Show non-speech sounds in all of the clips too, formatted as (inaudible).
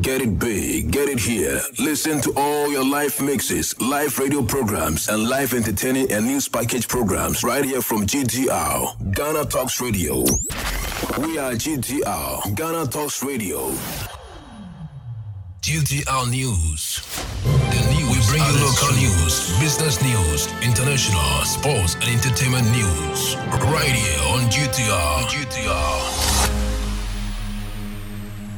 Get it big, get it here. Listen to all your live mixes, live radio programs, and live entertaining and news package programs right here from GTR, Ghana Talks Radio. We are GTR, Ghana Talks Radio. GTR News. The news. We bring you local news, business news, international, sports, and entertainment news. Right here on GTR. GTR.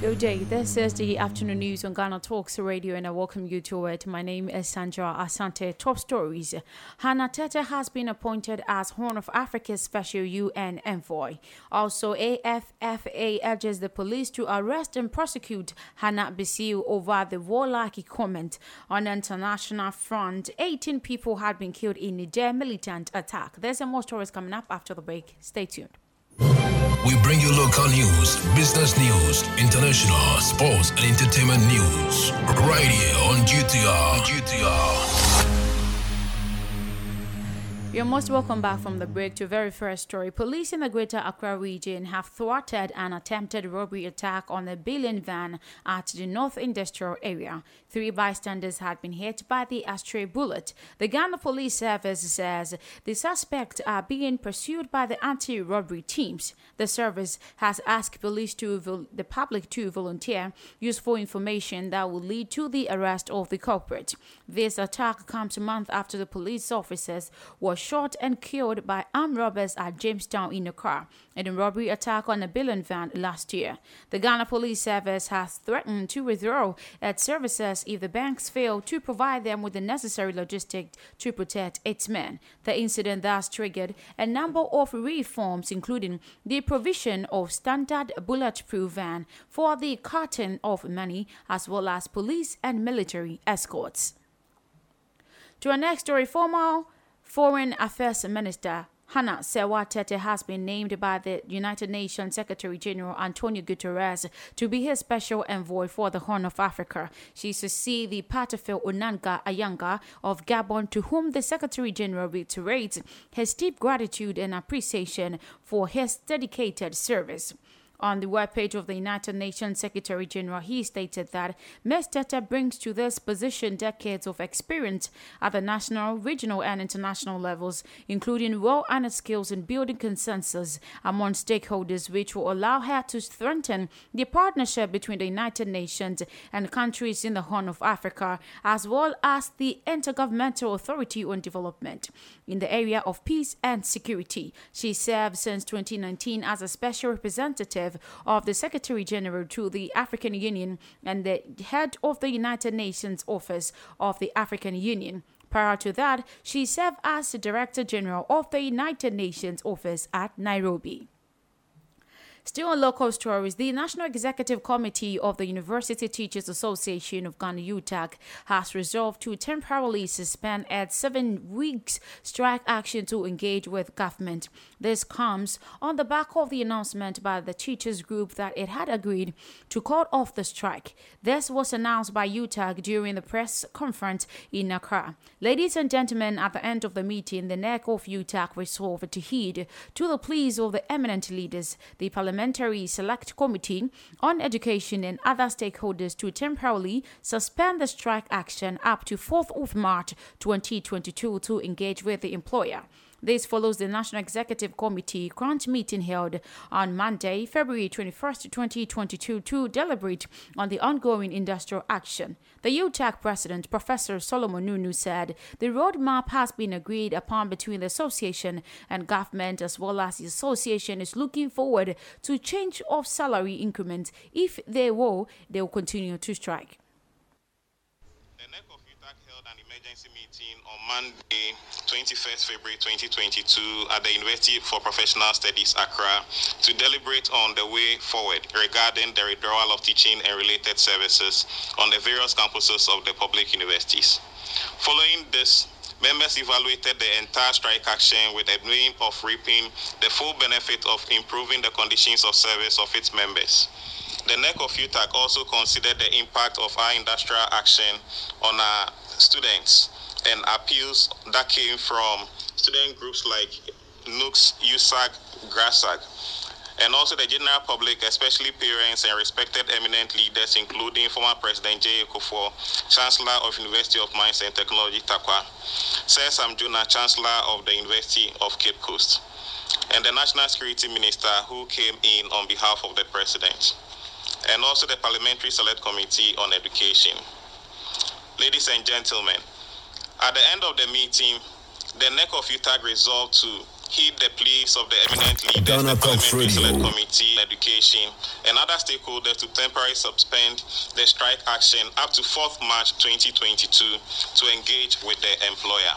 Good day. This is the afternoon news on Ghana Talks Radio, and I welcome you to it. My name is Sandra Asante. Top stories. Hanna Tetteh has been appointed as Horn of Africa's Special UN Envoy. Also, AFFA urges the police to arrest and prosecute Hannah Bissiw over the warlike comment on international front. 18 people had been killed in Niger militant attack. There's some more stories coming up after the break. Stay tuned. We bring you local news, business news, international, sports, and entertainment news. Right here on GTR. GTR. You're most welcome back from the break to a very first story. Police in the Greater Accra region have thwarted an attempted robbery attack on a bullion van at the North Industrial Area. Three bystanders had been hit by the ashtray bullet. The Ghana Police Service says the suspects are being pursued by the anti-robbery teams. The service has asked police to the public to volunteer useful information that will lead to the arrest of the culprit. This attack comes a month after the police officers were shot and killed by armed robbers at Jamestown in a car in a robbery attack on a bullion van last year. The Ghana Police Service has threatened to withdraw its services if the banks fail to provide them with the necessary logistics to protect its men. The incident thus triggered a number of reforms, including the provision of standard bulletproof van for the carton of money, as well as police and military escorts. To our next story, former Foreign Affairs Minister Hanna Serwaa Tetteh has been named by the United Nations Secretary General Antonio Guterres to be his special envoy for the Horn of Africa. She succeeds the Parfait Onanga-Anyanga of Gabon, to whom the Secretary General reiterates his deep gratitude and appreciation for his dedicated service. On the webpage of the United Nations Secretary General, he stated that Ms. Tetteh brings to this position decades of experience at the national, regional, and international levels, including well earned skills in building consensus among stakeholders, which will allow her to strengthen the partnership between the United Nations and countries in the Horn of Africa, as well as the Intergovernmental Authority on Development in the area of peace and security. She served since 2019 as a special representative of the Secretary General to the African Union and the head of the United Nations Office of the African Union. Prior to that, she served as the Director General of the United Nations Office at Nairobi. Still on local stories, the National Executive Committee of the University Teachers Association of Ghana UTAG has resolved to temporarily suspend its seven weeks strike action to engage with government. This comes on the back of the announcement by the teachers group that it had agreed to call off the strike. This was announced by UTAG during the press conference in Accra. Ladies and gentlemen, at the end of the meeting, the NEC of UTAG resolved to heed to the pleas of the eminent leaders, the parliament Parliamentary Select Committee on Education and other stakeholders to temporarily suspend the strike action up to 4th of March 2022 to engage with the employer. This follows the National Executive Committee grant meeting held on Monday, February 21, 2022, to deliberate on the ongoing industrial action. The UTAG president, Professor Solomon Nunu, said the roadmap has been agreed upon between the association and government, as well as the association is looking forward to change of salary increments. If they will, they will continue to strike. Emergency meeting on Monday, 21st February 2022 at the University for Professional Studies, Accra, to deliberate on the way forward regarding the withdrawal of teaching and related services on the various campuses of the public universities. Following this, members evaluated the entire strike action with a aim of reaping the full benefit of improving the conditions of service of its members. The NEC of UTAG also considered the impact of our industrial action on our students and appeals that came from student groups like NUGS, USAG, GRASAG. and also the general public, especially parents and respected eminent leaders, including former President J. Kufuor, Chancellor of University of Mines and Technology, Tarkwa, Sir Sam Jonah, Chancellor of the University of Cape Coast, and the National Security Minister who came in on behalf of the President, and also the Parliamentary Select Committee on Education. Ladies and gentlemen, at the end of the meeting, the NEC of UTAG resolved to heed the pleas of the eminent leaders, of the Parliamentary Select Committee, Education, and other stakeholders to temporarily suspend the strike action up to 4th March 2022 to engage with the employer.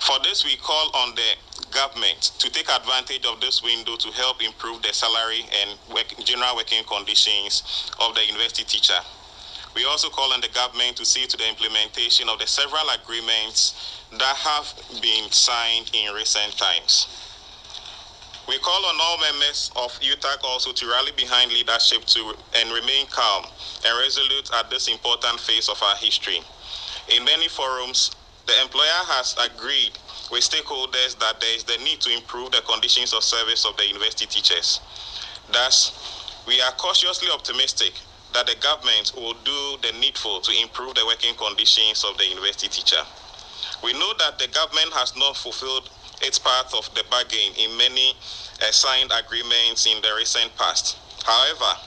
For this, we call on the government to take advantage of this window to help improve the salary and work, general working conditions of the university teacher. We also call on the government to see to the implementation of the several agreements that have been signed in recent times. We call on all members of UTAG also to rally behind leadership to and remain calm and resolute at this important phase of our history. In many forums, the employer has agreed with stakeholders that there is the need to improve the conditions of service of the university teachers. Thus, we are cautiously optimistic that the government will do the needful to improve the working conditions of the university teacher. We know that the government has not fulfilled its part of the bargain in many uh, signed agreements in the recent past. However,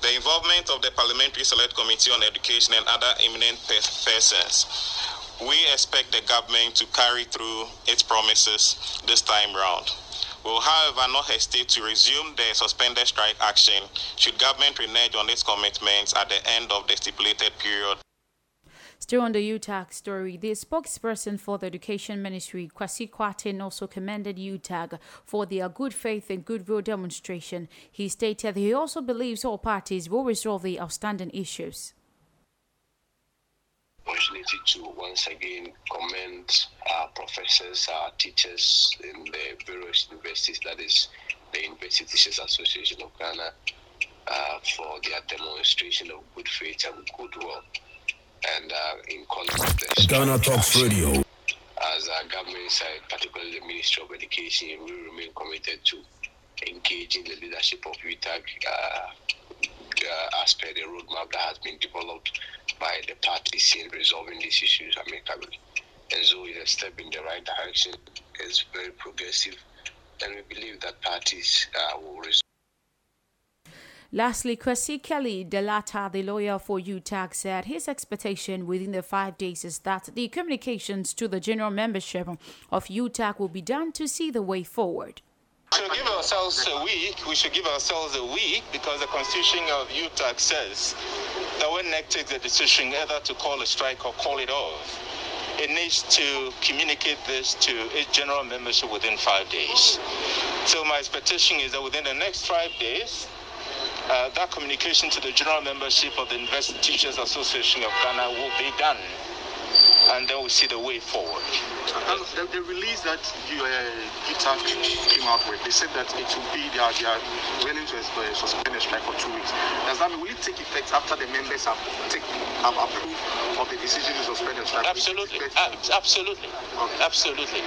the involvement of the Parliamentary Select Committee on Education and other eminent persons, we expect the government to carry through its promises this time round will, however, not hesitate to resume the suspended strike action should government renege on its commitments at the end of the stipulated period. Still on the UTAG story, the spokesperson for the Education Ministry, Kwasi Kwarteng, also commended UTAG for their good faith and goodwill demonstration. He stated he also believes all parties will resolve the outstanding issues opportunity to once again commend our professors, our teachers in the various universities, that is the University Teachers Association of Ghana, uh, for their demonstration of good faith and goodwill. And uh, in the Ghana Talks Radio. As our government side, particularly the Ministry of Education, we remain committed to engaging the leadership of UTAG uh, uh, as per the roadmap that has been developed by the parties in resolving these issues amicably. And so it's a step in the right direction. It's very progressive, and we believe that parties uh, will resolve. Lastly, Kwesi Kelly Delata, the lawyer for UTAG, said his expectation within the five days is that the communications to the general membership of UTAG will be done to see the way forward. Should give ourselves a week. We should give ourselves a week because the constitution of UTAG says that when NEC takes a decision either to call a strike or call it off, it needs to communicate this to its general membership within five days. So my expectation is that within the next five days, uh, that communication to the general membership of the University Teachers Association of Ghana will be done and then we see the way forward. And the, the release that you, uh, came out with, they said that it will be, they are, they are willing to uh, suspend the strike for two weeks. Does that mean, will it take effect after the members have, take, have approved of the decision to suspend the strike? Absolutely. Absolutely. Okay. Absolutely.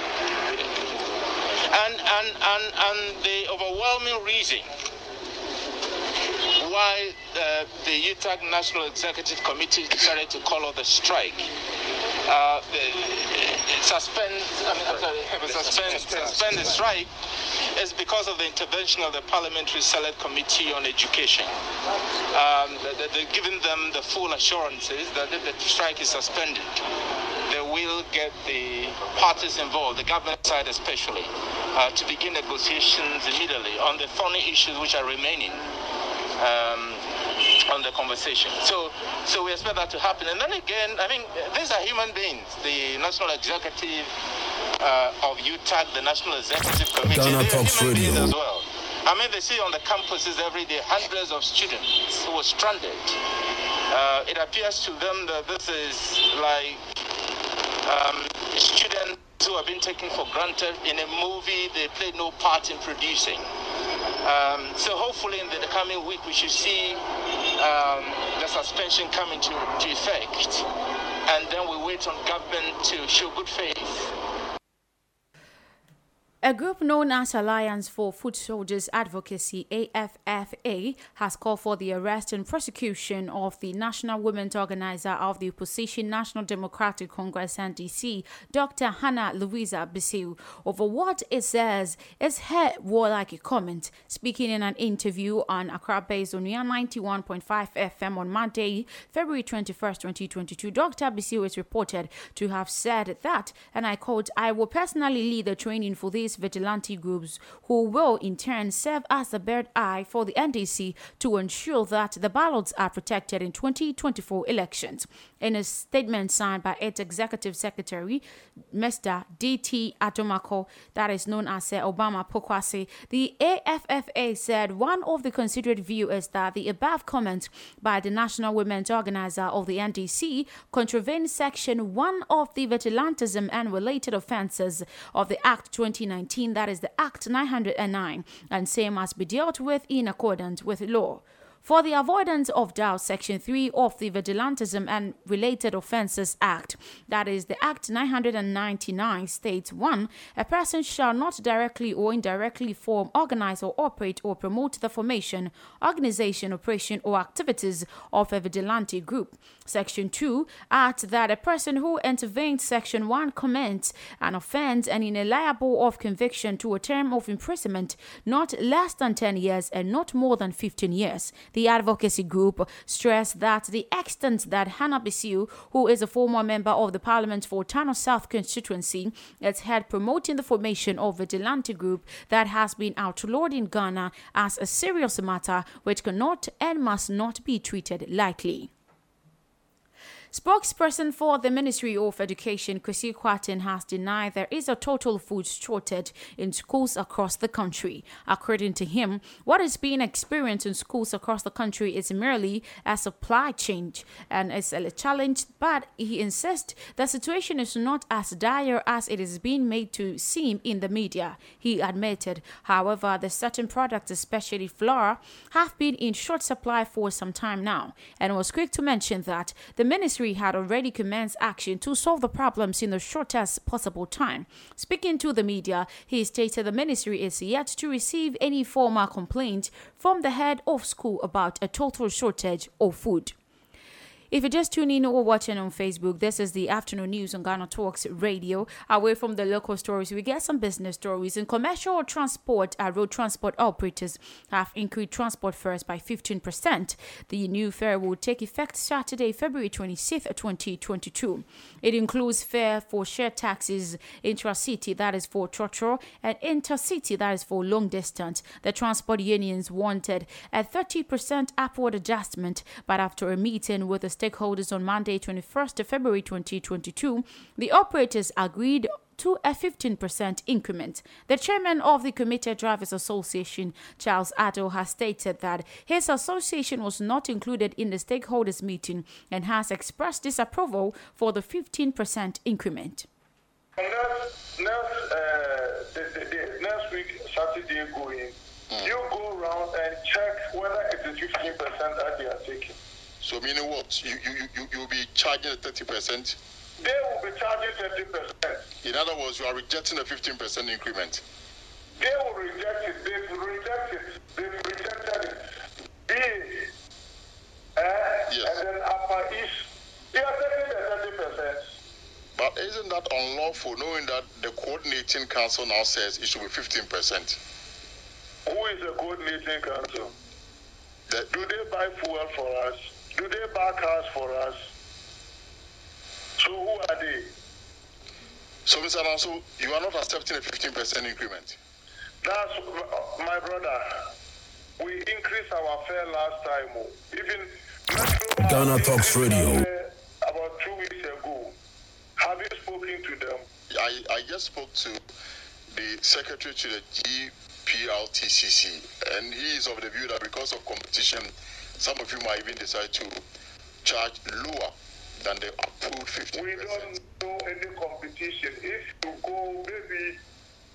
And, and, and, and the overwhelming reason why uh, the UTAG National Executive Committee decided to call off the strike uh, suspend, I mean, sorry, suspend, suspend the strike is because of the intervention of the Parliamentary Select Committee on Education. Um, they're giving them the full assurances that if the strike is suspended, they will get the parties involved, the government side especially, uh, to begin negotiations immediately on the thorny issues which are remaining. Um, on the conversation. So, so we expect that to happen. And then again, I mean, these are human beings. The National Executive uh, of UTAG, the National Executive Committee, Ghana they are human beings as well. I mean, they see on the campuses every day hundreds of students who are stranded. Uh, it appears to them that this is like um, students who have been taken for granted in a movie they played no part in producing. Um, so hopefully in the, coming week we should see um, the suspension come into to effect. And then we wait on government to show good faith A group known as Alliance for Foot Soldiers Advocacy, AFFA, has called for the arrest and prosecution of the National Women's Organizer of the Opposition National Democratic Congress NDC, Dr. Hannah Louisa Bissiw, over what it says is her warlike comment. Speaking in an interview on Accra based on 91.5 FM on Monday, February 21st, 2022, Dr. Bissiw is reported to have said that, and I quote, I will personally lead the training for these vigilante groups who will in turn serve as the bird eye for the NDC to ensure that the ballots are protected in 2024 elections. In a statement signed by its executive secretary, Mr. D.T. Atomako, that is known as Obama Pokwase, the AFFA said one of the considered view is that the above comment by the National Women's Organizer of the NDC contravenes Section 1 of the Vigilantism and Related Offences of the Act 2019, that is the Act 909, and same must be dealt with in accordance with law. For the avoidance of doubt, Section 3 of the Vigilantism and Related Offences Act, that is the Act 999, states 1. A person shall not directly or indirectly form, organize, or operate or promote the formation, organization, operation, or activities of a vigilante group. Section 2 adds that a person who intervenes Section 1 commits an offense and is liable of conviction to a term of imprisonment not less than 10 years and not more than 15 years. The advocacy group stressed that the extent that Hannah Bissiw, who is a former member of the Parliament for Tano South constituency, has had promoting the formation of a vigilante group that has been outlawed in Ghana as a serious matter which cannot and must not be treated lightly. Spokesperson for the Ministry of Education, Kwesi Kwarteng, has denied there is a total food shortage in schools across the country. According to him, what is being experienced in schools across the country is merely a supply change and is a challenge, but he insists the situation is not as dire as it is being made to seem in the media. He admitted, however, that certain products, especially flour, have been in short supply for some time now, and was quick to mention that the ministry ministry had already commenced action to solve the problems in the shortest possible time. Speaking to the media, he stated the ministry is yet to receive any formal complaint from the head of school about a total shortage of food. If you're just tuning in or watching on Facebook, this is the afternoon news on Ghana Talks Radio. Away from the local stories, we get some business stories. In commercial transport, uh, road transport operators have increased transport fares by 15%. The new fare will take effect Saturday, February 26th, 2022. It includes fare for shared taxis, intra-city, that is for Trotro, and intercity, that is for long distance. The transport unions wanted a 30% upward adjustment, but after a meeting with the stakeholders on Monday, 21st February 2022, the operators agreed to a 15% increment. The chairman of the Committed Drivers Association, Charles Addo, has stated that his association was not included in the stakeholders meeting and has expressed disapproval for the 15% increment. Next, next, uh, the, the, the, next week, Saturday going, mm. you go around and check whether it is 15% that they are taking. So meaning what? You you you you'll be charging thirty percent. They will be charging thirty percent. In other words, you are rejecting a fifteen percent increment. They will reject it. They will reject it. They rejected it. B. Uh, yes. And then Upper East. They are taking the thirty percent. But isn't that unlawful, knowing that the coordinating council now says it should be fifteen percent? Who is the coordinating council? The, Do they buy fuel for us? Do they buy cars for us? So who are they? So, Mr. Alonso, you are not accepting a 15% increment? That's uh, my brother. We increased our fare last time. Oh. Even Ghana Talks Radio. About two weeks ago. Have you spoken to them? I, I just spoke to the secretary to the GPRTCC, and he is of the view that because of competition, some of you might even decide to charge lower than the approved 50 We don't know any competition. If you go, maybe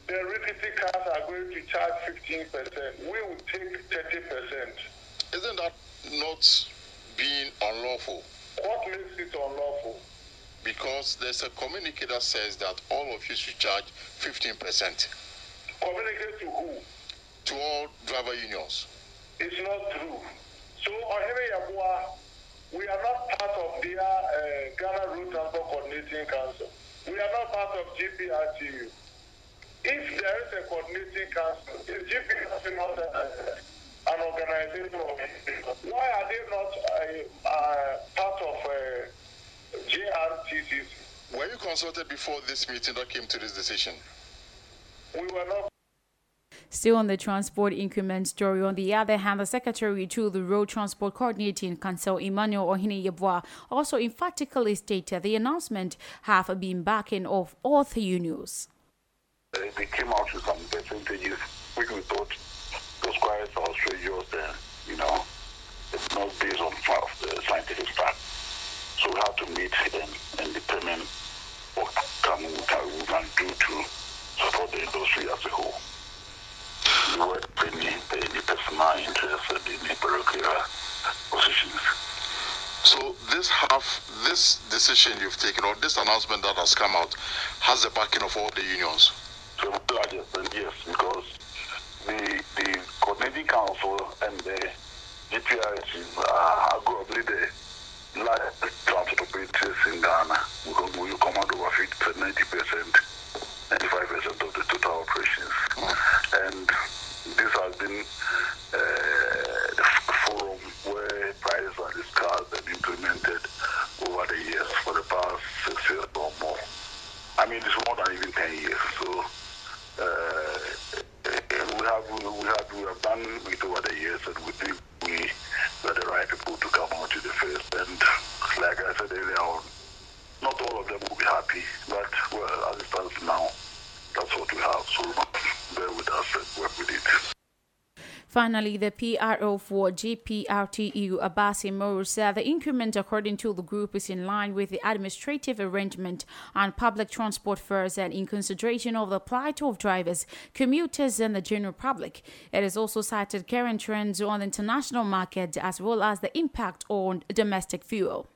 the electricity cars are going to charge 15%. We will take 30%. Isn't that not being unlawful? What makes it unlawful? Because there's a communicator that says that all of you should charge 15%. Communicate to who? To all driver unions. It's not true. So, Yabua, we are not part of their uh, Ghana Road Transport Coordinating Council. We are not part of GPRTU. If there is a coordinating council, is GPRTU not uh, an organization? Why are they not uh, uh, part of uh, GRTCC? Were you consulted before this meeting that came to this decision? We were not. Still on the transport increment story, on the other hand, the secretary to the Road Transport Coordinating Council, Emmanuel Ohine also emphatically stated the announcement have been backing of all the unions. They came out with some percentages which we thought those quite outrageous, uh, you know, it's not based on scientific fact. So we have to meet and, and determine what can, we can do to support the industry as a whole. Any, any personal in parochial positions. So this half, this decision you've taken, or this announcement that has come out, has the backing of all the unions. Yes, because the the coordinating council and the GPRS uh, are arguably the largest transport operators in Ghana because we command over 50, 90 percent, 95 percent of the total operations. And this has been uh, the forum where prices are discussed and implemented over the years for the past six years or more. I mean, it's more than even 10 years. So uh, we have we have we have done it over the years, and we think we are the right people to come out to the first. And like I said earlier on, not all of them will be happy, but well, as it stands now, that's what we have. So bear with us and work with it. Finally, the PRO for GPRTU, Abass Imoro, said the increment, according to the group, is in line with the administrative arrangement on public transport fares and in consideration of the plight of drivers, commuters, and the general public. It has also cited current trends on the international market as well as the impact on domestic fuel.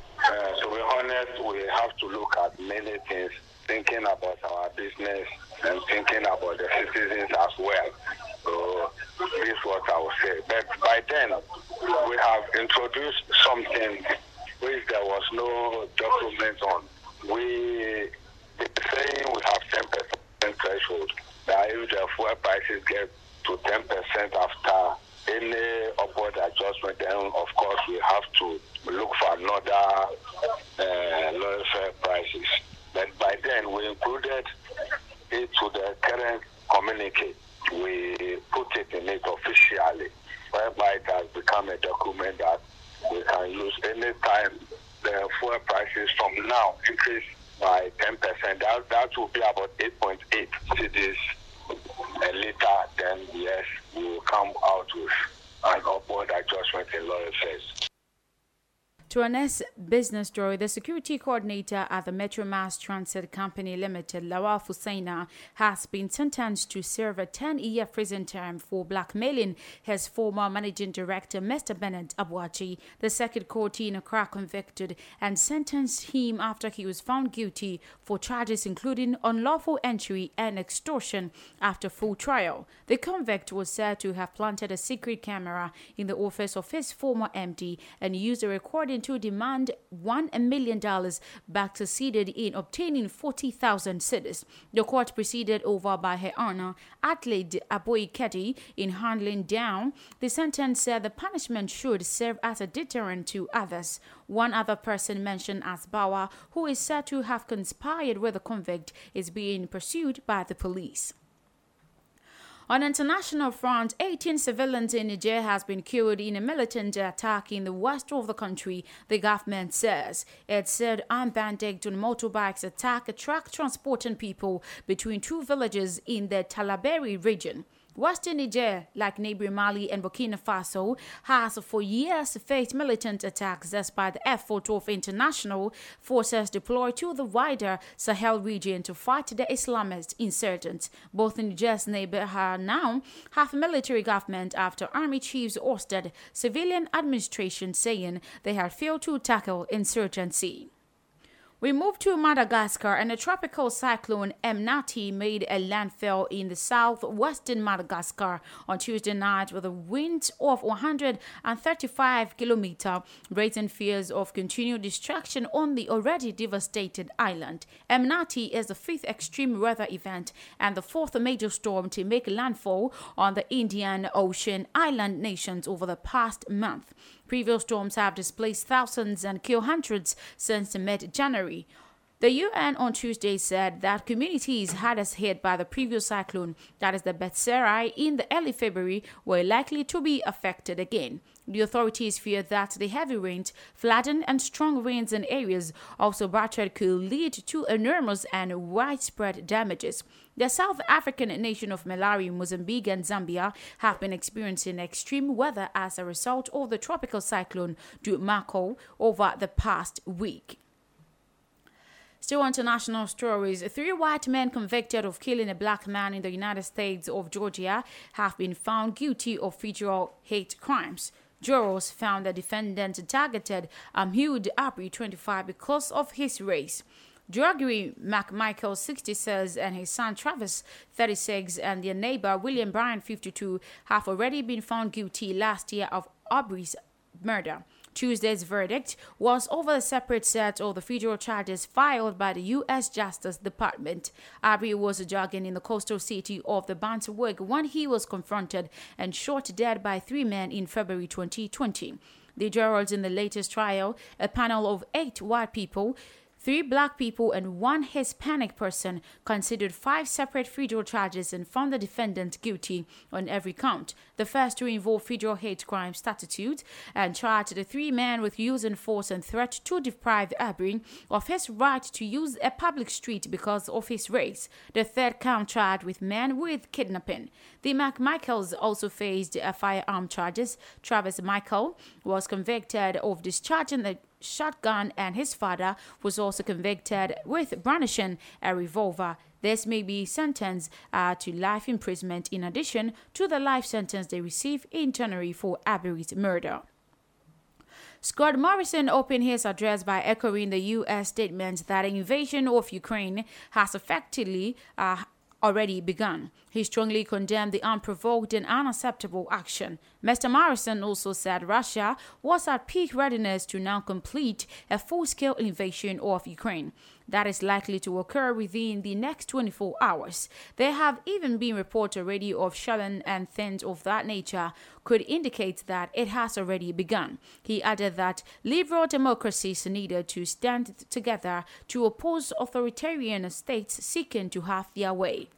Uh, to be honest, we have to look at many things, thinking about our business and thinking about the citizens as well. So this is what I will say. But by then, we have introduced something which there was no document on. We saying we have 10% threshold. That if the fuel prices get to 10% after any upward adjustment, then of course we have to look for another uh, lower fare prices. But by then we included it to the current communique we put it in it officially, whereby it has become a document that we can use anytime the fuel prices from now increase by 10%. That, that will be about 8.8 cedis a liter. Then, yes, we will come out with an upward adjustment in lower fares. To our business story, the security coordinator at the Metro Mass Transit Company Limited, Lawal Fusaina, has been sentenced to serve a 10 year prison term for blackmailing his former managing director, Mr. Bennett Aboagye. The second court in Accra convicted and sentenced him after he was found guilty for charges including unlawful entry and extortion after full trial. The convict was said to have planted a secret camera in the office of his former MD and used a recording to demand $1 million back succeeded in obtaining 40,000 cedis. The court proceeded over by Her Honor Adelaide Aboy Keddy in handling down. The sentence said the punishment should serve as a deterrent to others. One other person mentioned as Bauer, who is said to have conspired with the convict, is being pursued by the police. On international front, 18 civilians in Niger has been killed in a militant attack in the west of the country, the government says. It said armed bandits on motorbikes attacked a truck transporting people between two villages in the Tillaberi region. Western Niger, like neighboring Mali and Burkina Faso, has for years faced militant attacks despite the effort of international forces deployed to the wider Sahel region to fight the Islamist insurgents. Both Niger's neighbors now have military government after army chiefs ousted civilian administration saying they had failed to tackle insurgency. We move to Madagascar, and a tropical cyclone Emnati made a landfall in the southwestern Madagascar on Tuesday night with a wind of 135 km, raising fears of continued destruction on the already devastated island. Emnati is the fifth extreme weather event and the fourth major storm to make landfall on the Indian Ocean island nations over the past month. Previous storms have displaced thousands and killed hundreds since mid January. The UN on Tuesday said that communities hardest hit by the previous cyclone, that is the Batsirai, in the early February, were likely to be affected again. The authorities fear that the heavy rains, flooding, and strong winds in areas also battered could lead to enormous and widespread damages. The South African nation of Malawi, Mozambique, and Zambia have been experiencing extreme weather as a result of the tropical cyclone Dumako over the past week. Still international stories. Three white men convicted of killing a black man in the United States of Georgia have been found guilty of federal hate crimes. Jurors found the defendant targeted Ahmaud Arbery, 25, because of his race. Gregory McMichael, 66, and his son Travis, 36, and their neighbor William Bryan, 52, have already been found guilty last year of Arbery's murder. Tuesday's verdict was over a separate set of the federal charges filed by the U.S. Justice Department. Arbery was jogging in the coastal city of the Brunswick when he was confronted and shot dead by three men in February 2020. The jurors in the latest trial, a panel of eight white people, Three black people and one Hispanic person considered five separate federal charges and found the defendant guilty on every count. The first two involve federal hate crime statute and charged the three men with using force and threat to deprive Arbery of his right to use a public street because of his race. The third count charged with men with kidnapping. The McMichaels also faced firearm charges. Travis McMichael was convicted of discharging the shotgun, and his father was also convicted with brandishing a revolver. This may be sentenced uh, to life imprisonment in addition to the life sentence they received in January for Arbery's murder. Scott Morrison opened his address by echoing the U.S. statement that invasion of Ukraine has effectively uh, already begun. He strongly condemned the unprovoked and unacceptable action. Mr. Morrison also said Russia was at peak readiness to now complete a full scale invasion of Ukraine. That is likely to occur within the next 24 hours. There have even been reports already of shelling and things of that nature could indicate that it has already begun. He added that liberal democracies needed to stand together to oppose authoritarian states seeking to have their way.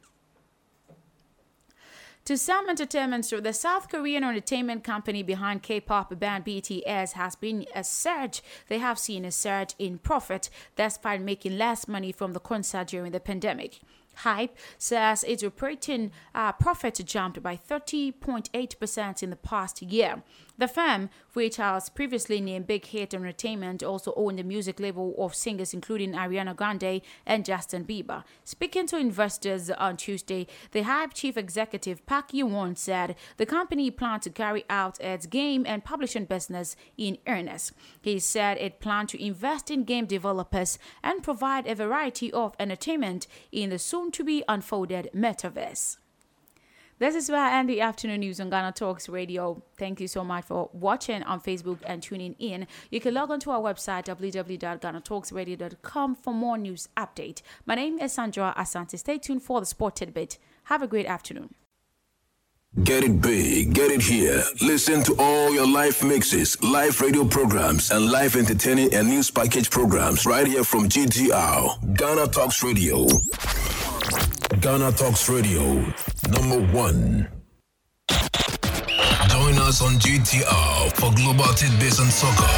To some entertainment so the South Korean entertainment company behind K-pop band BTS has been a surge. They have seen a surge in profit despite making less money from the concert during the pandemic. HYBE says its operating uh, profit jumped by 30.8% in the past year. The firm, which has previously named Big Hit Entertainment, also owned the music label of singers including Ariana Grande and Justin Bieber. Speaking to investors on Tuesday, the HYBE chief executive Park Ji-won said the company planned to carry out its game and publishing business in earnest. He said it planned to invest in game developers and provide a variety of entertainment in the soon-to-be unfolded metaverse. This is where I end the afternoon news on Ghana Talks Radio. Thank you so much for watching on Facebook and tuning in. You can log on to our website www.ghanatalksradio.com for more news update. My name is Sandra Asante. Stay tuned for the sport tidbit. Have a great afternoon. Get it big, get it here. Listen to all your live mixes, live radio programs, and live entertaining and news package programs right here from GTR, Ghana Talks Radio. Ghana Talks Radio, number one. Join us on GTR for global tidbits and soccer,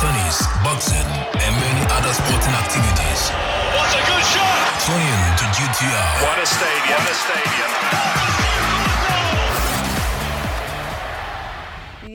tennis, boxing, and many other sporting activities. What a good shot! Tune in to GTR. What a stadium! What a stadium!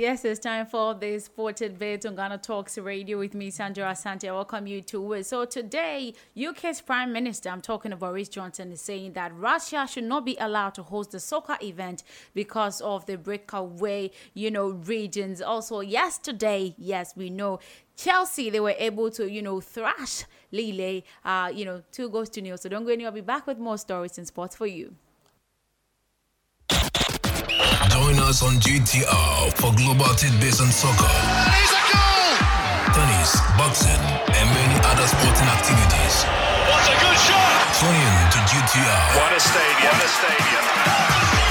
Yes. It's time for this sported bit on Ghana Talks Radio with me, Sandra Asante. I welcome you to it. So today, UK's Prime Minister, I'm talking about Boris Johnson, is saying that Russia should not be allowed to host the soccer event because of the breakaway, you know, regions. Also, yesterday, yes, we know Chelsea, they were able to, you know, thrash Lille, uh, you know, two goals to nil. So don't go anywhere. I'll be back with more stories and sports for you. Join us on GTR for global tidbits on soccer, tennis, boxing, and many other sporting activities. What a good shot! Tune in to GTR. What a stadium! What a stadium!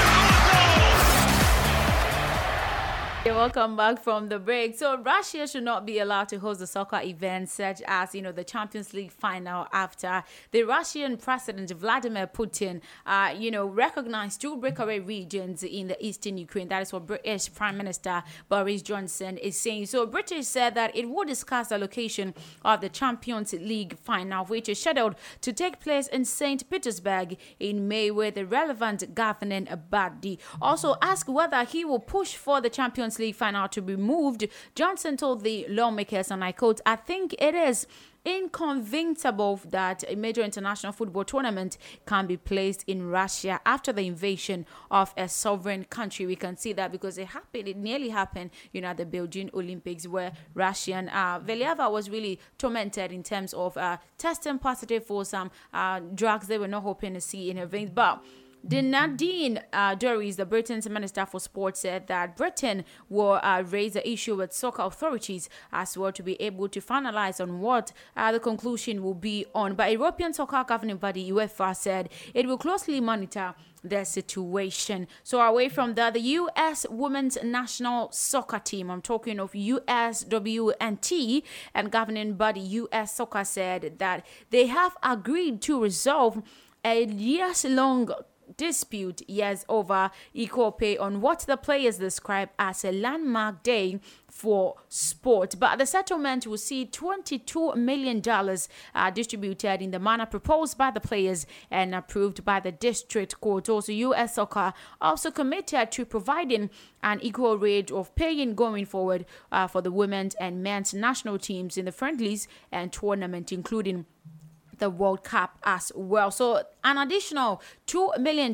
Welcome back from the break. So Russia should not be allowed to host the soccer events such as you know the Champions League final after the Russian President Vladimir Putin, uh, you know, recognized two breakaway regions in the eastern Ukraine. That is what British Prime Minister Boris Johnson is saying. So British said that it would discuss the location of the Champions League final, which is scheduled to take place in St. Petersburg in May, with the relevant governing body. Also asked whether he will push for the Champions League final to be moved, Johnson told the lawmakers, and I quote, I think it is inconvincible that a major international football tournament can be placed in Russia after the invasion of a sovereign country. We can see that because it happened, it nearly happened, you know, at the Beijing Olympics where Russian uh, Valieva was really tormented in terms of uh, testing positive for some uh, drugs they were not hoping to see in her veins. But the Nadine uh, Dorries, the Britain's Minister for Sport, said that Britain will uh, raise the issue with soccer authorities as well to be able to finalize on what uh, the conclusion will be on. But European soccer governing body UEFA said it will closely monitor the situation. So away from that, the U.S. women's national soccer team, I'm talking of USWNT and governing body U.S. Soccer said that they have agreed to resolve a years-long dispute years over equal pay on what the players describe as a landmark day for sport. But the settlement will see $22 million uh, distributed in the manner proposed by the players and approved by the district court. Also, U.S. Soccer also committed to providing an equal rate of paying going forward uh, for the women's and men's national teams in the friendlies and tournament, including the World Cup as well. So, an additional $2 million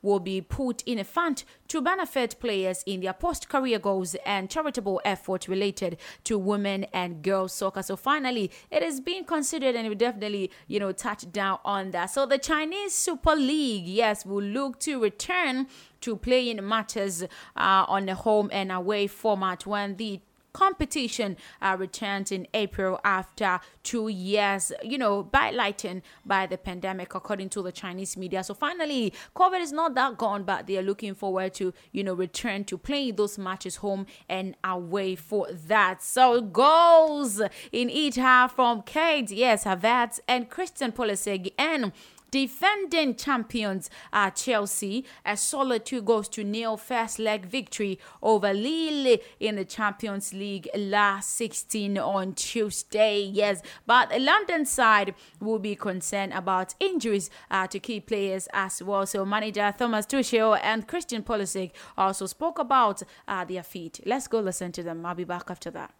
will be put in a fund to benefit players in their post career goals and charitable efforts related to women and girls soccer. So, finally, it is being considered and we definitely, you know, touch down on that. So, the Chinese Super League, yes, will look to return to playing matches uh, on the home and away format when the competition uh, returns in April after two years, you know, by bylighting by the pandemic, according to the Chinese media. So finally, COVID is not that gone, but they are looking forward to, you know, return to playing those matches home and away for that. So goals in each half from Kai, yes, Havertz and Christian Pulisic and defending champions uh, Chelsea a solid two goals to nil first leg victory over Lille in the Champions League last 16 on Tuesday. Yes, but the London side will be concerned about injuries uh, to key players as well. So manager Thomas Tuchel and Christian Pulisic also spoke about uh, their feet. Let's go listen to them. I'll be back after that.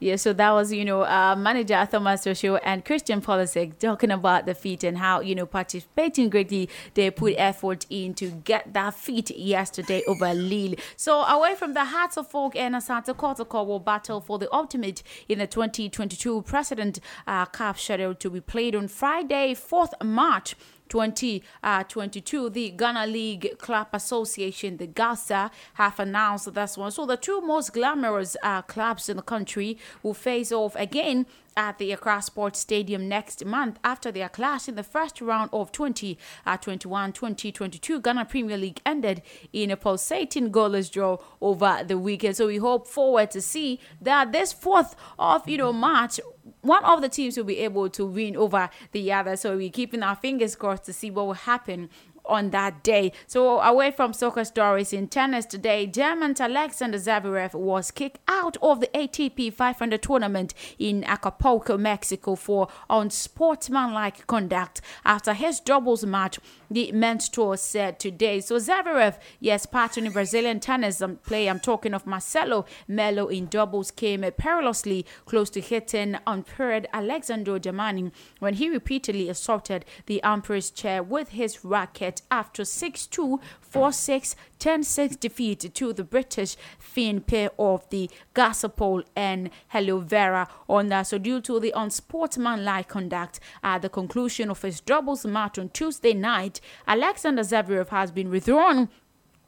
Yeah, so that was, you know, uh, manager Thomas Tuchel and Christian Pulisic talking about the feet and how, you know, participating greatly, they put effort in to get that feat yesterday over Lille. So away from the Hearts of Oak and Asante Kotoko will battle for the ultimate in the 2022 President uh, Cup scheduled to be played on Friday, 4th March. 2022, uh, the Ghana League Club Association, the GHALCA, have announced this one. So the two most glamorous uh, clubs in the country will face off again at the Accra Sports Stadium next month after their clash in the first round of 2021 uh, 2022 Ghana Premier League ended in a pulsating goalless draw over the weekend. So we hope forward to see that this fourth of you know March one of the teams will be able to win over the other. So we're keeping our fingers crossed to see what will happen on that day. So away from soccer stories in tennis today, German Alexander Zverev was kicked out of the ATP 500 tournament in Acapulco, Mexico for unsportsmanlike conduct after his doubles match the men's tour said today. So Zverev, yes, partner Brazilian tennis um, player, I'm talking of Marcelo Melo in doubles, came perilously close to hitting unpaired Alessandro Germani when he repeatedly assaulted the umpire's chair with his racket after 6-2, 4-6, 10-6 defeat to the British Finn pair of the Glasspool and Heliovaara on that. So due to the unsportsmanlike conduct at the conclusion of his doubles match on Tuesday night, Alexander Zverev has been withdrawn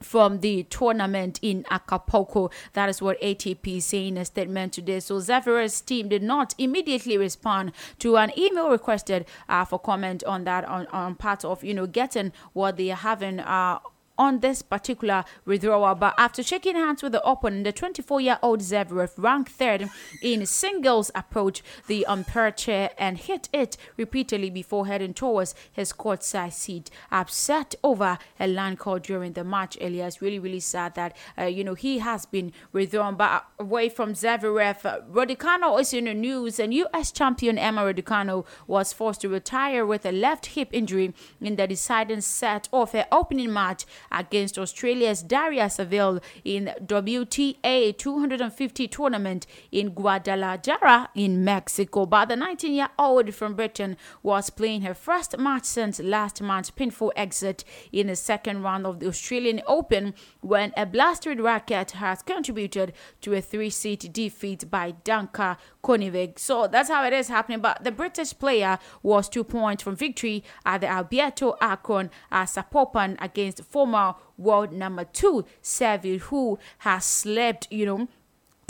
from the tournament in Acapulco. That is what ATP is saying in a statement today. So Zverev's team did not immediately respond to an email requested uh, for comment on that on, on part of you know getting what they are having uh, on this particular withdrawal. But after shaking hands with the opponent, the 24 year old Zverev ranked third in singles approach the umpire chair and hit it repeatedly before heading towards his courtside seat. Upset over a line call during the match earlier. It's really, really sad that, uh, you know, he has been withdrawn. But away from Zverev, uh, Raducanu is in the news, and U.S. champion Emma Raducanu was forced to retire with a left hip injury in the deciding set of her opening match against Australia's Daria Saville in WTA 250 tournament in Guadalajara in Mexico. But the 19-year-old from Britain was playing her first match since last month's painful exit in the second round of the Australian Open when a blasted racket has contributed to a three-seat defeat by Danka Kovinić. So that's how it is happening. But the British player was two points from victory at the Alberto Akron uh, Zapopan against former world number two, Saville, who has slept, you know,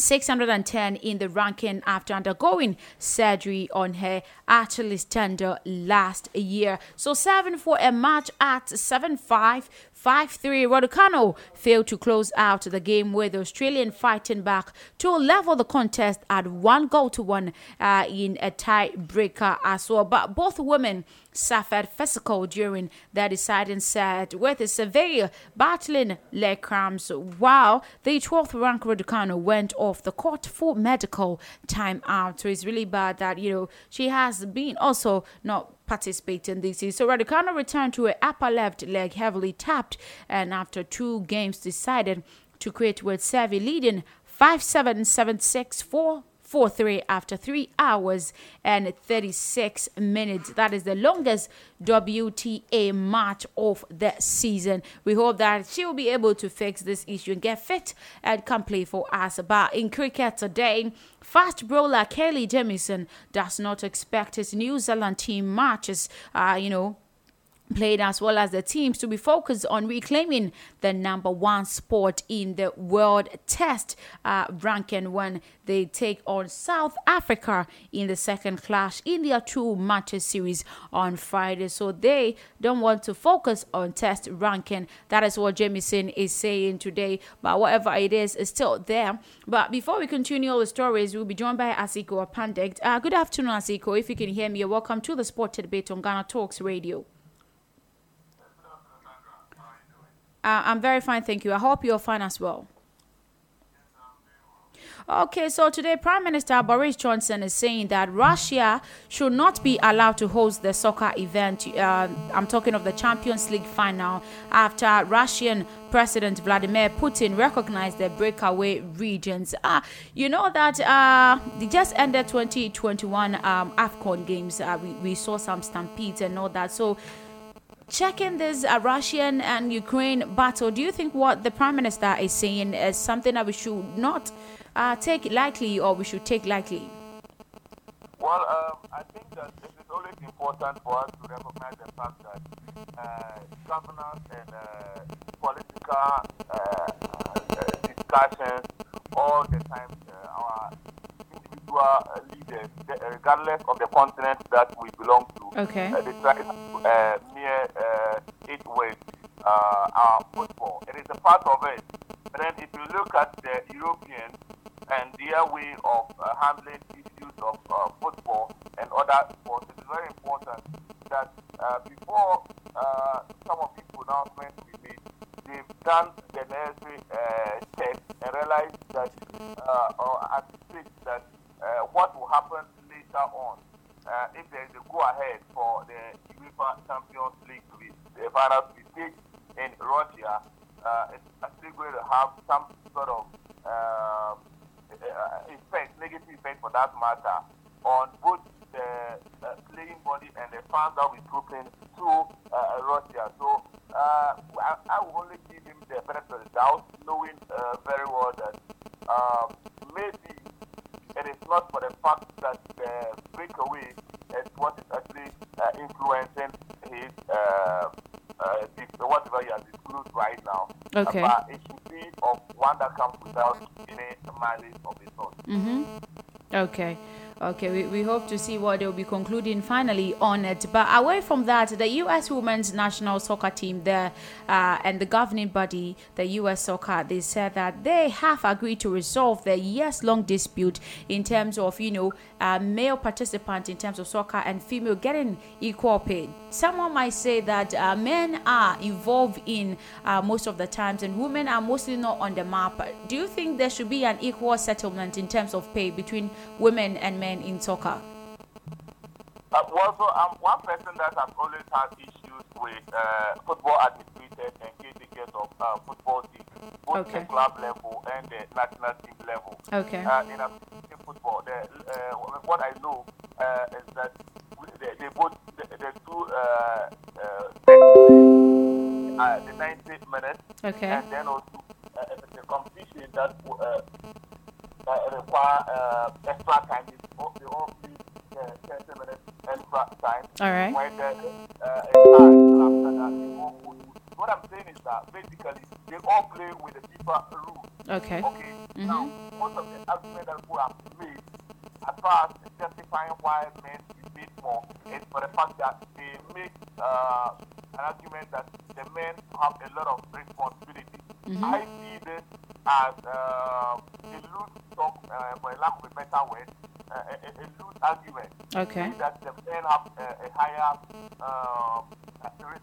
610 in the ranking after undergoing surgery on her Achilles tendon last year. So 7 for a match at 7 5 5 3. Raducanu failed to close out the game with the Australian fighting back to level the contest at one goal to one uh, in a tiebreaker as well. But both women suffered physical during their deciding set with a severe battling leg cramps while the 12th ranked Raducanu went off the court for medical timeout. So it's really bad that, you know, she has been also not participate in this. So Raducanu returned to her upper left leg heavily tapped and after two games decided to quit with Sevi leading 5-7, 7-6, 4 4 3 after 3 hours and 36 minutes. That is the longest WTA match of the season. We hope that she will be able to fix this issue and get fit and come play for us. But in cricket today, fast bowler Kyle Jamieson does not expect his New Zealand team matches, uh, you know, played as well as the teams to be focused on reclaiming the number one spot in the world test uh, ranking when they take on South Africa in the second clash in their two matches series on Friday. So they don't want to focus on test ranking. That is what Jamieson is saying today. But whatever it is, it's still there. But before we continue all the stories, we'll be joined by Asiko Apandek. Uh, good afternoon, Asiko. If you can hear me, welcome to the Sport Debate on Ghana Talks Radio. Uh, I'm very fine, thank you. I hope you're fine as well. Okay, so today Prime Minister Boris Johnson is saying that Russia should not be allowed to host the soccer event. Uh, I'm talking of the Champions League final after Russian President Vladimir Putin recognized the breakaway regions. Uh, you know that uh, they just ended 2021 um, AFCON games. Uh, we, we saw some stampedes and all that. So checking this uh, Russian and Ukraine battle, do you think what the Prime Minister is saying is something that we should not uh, take lightly or we should take lightly? Well, um, I think that it is always important for us to recognize the fact that uh, governance and uh, political uh, uh, discussions all the time, our individual leaders, regardless of the continent that we belong to, okay. they try to mere it with our football. It is a part of it. But then if you look at the Europeans, and their way of uh, handling issues of uh, football and other sports. It is very important that uh, before some of these pronouncements we they've done the necessary checks and realized that or anticipate that what will happen later on uh, if there is a go ahead for the UEFA Champions League to be the final stage in Russia, uh, it's actually going to have some sort of uh, effect, negative effect for that matter, on both the uh, playing body and the fans that will be trooping to uh, Russia. So uh, only give him the benefit of the doubt, knowing uh, very well that um, maybe it is not for the fact that the breakaway is what is actually uh, influencing his uh, uh, whatever he has disclosed right now. Okay. but it should be of one that comes without any malice of its own. Mm-hmm. Okay. Okay, we, we hope to see what they'll be concluding finally on it. But away from that, the U.S. women's national soccer team there uh, and the governing body, the U.S. Soccer, they said that they have agreed to resolve the years-long dispute in terms of, you know, uh, male participants in terms of soccer and female getting equal pay. Someone might say that uh, men are involved in uh, most of the times and women are mostly not on the map. Do you think there should be an equal settlement in terms of pay between women and men? in soccer? Uh, also, I'm one person that has always had issues with uh, football administrators and caretakers of uh, football teams, both okay. the club level and the national team level. Okay. Uh, in, in football, the, uh, what I know uh, is that they, they both the, the two uh, uh, the 90 minutes, okay, and then also the competition that uh, require uh, extra time. They all need uh, 30 minutes extra time. All right. When the uh, after that, they all go What I'm saying is that basically they all play with the FIFA rules. Okay. Okay. Mm-hmm. Now, most of the arguments that people have made as far as justifying why men should more is for the fact that they make uh, an argument that the men have a lot of responsibility. Mm-hmm. I see this as uh, a loose talk, uh, for lack of a better word, uh, a, a, loose argument. Okay. That the men have a, a higher um,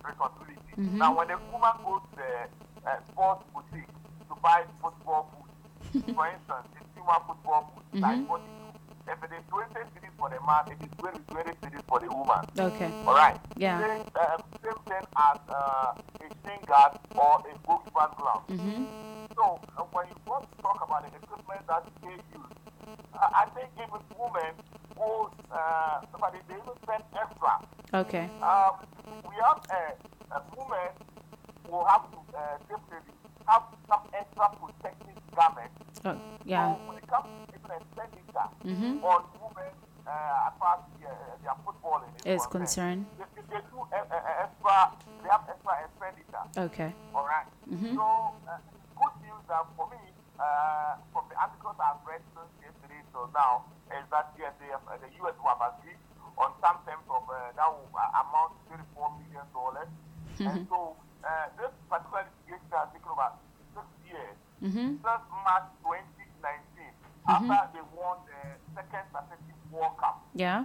responsibility. Mm-hmm. Now, when a woman goes to the uh, sports boutique to buy football boots, (laughs) for instance, a human football food, mm-hmm. like 42, if it is 20 cedis for the man, it is 20, 20 cedis for the woman. Okay. All right. Yeah. Same, uh, same thing as uh, a shin guard or a goalkeeper's glove. Mm-hmm. So uh, when you want to talk about the equipment that they use, uh, I think even women who, uh, somebody they even spend extra. Okay. Um, we have a, a woman who have to uh, definitely have some extra protective garments. Oh, yeah. So when it comes even expenditure mm-hmm. on women uh, as far as their, their footballing is, concerned, they, they, do extra, they have extra expenditure. Okay. All right. Mm-hmm. So uh, good news that for me, uh, from the articles I've read since yesterday till now, is that yes, they have, uh, the U.S. have agreed on some terms of uh, that will amount to 34 million dollars, mm-hmm. and so uh, this particular litigation has taken over six years. Mm-hmm. Since March 2019, after they won the second successive World Cup, yeah,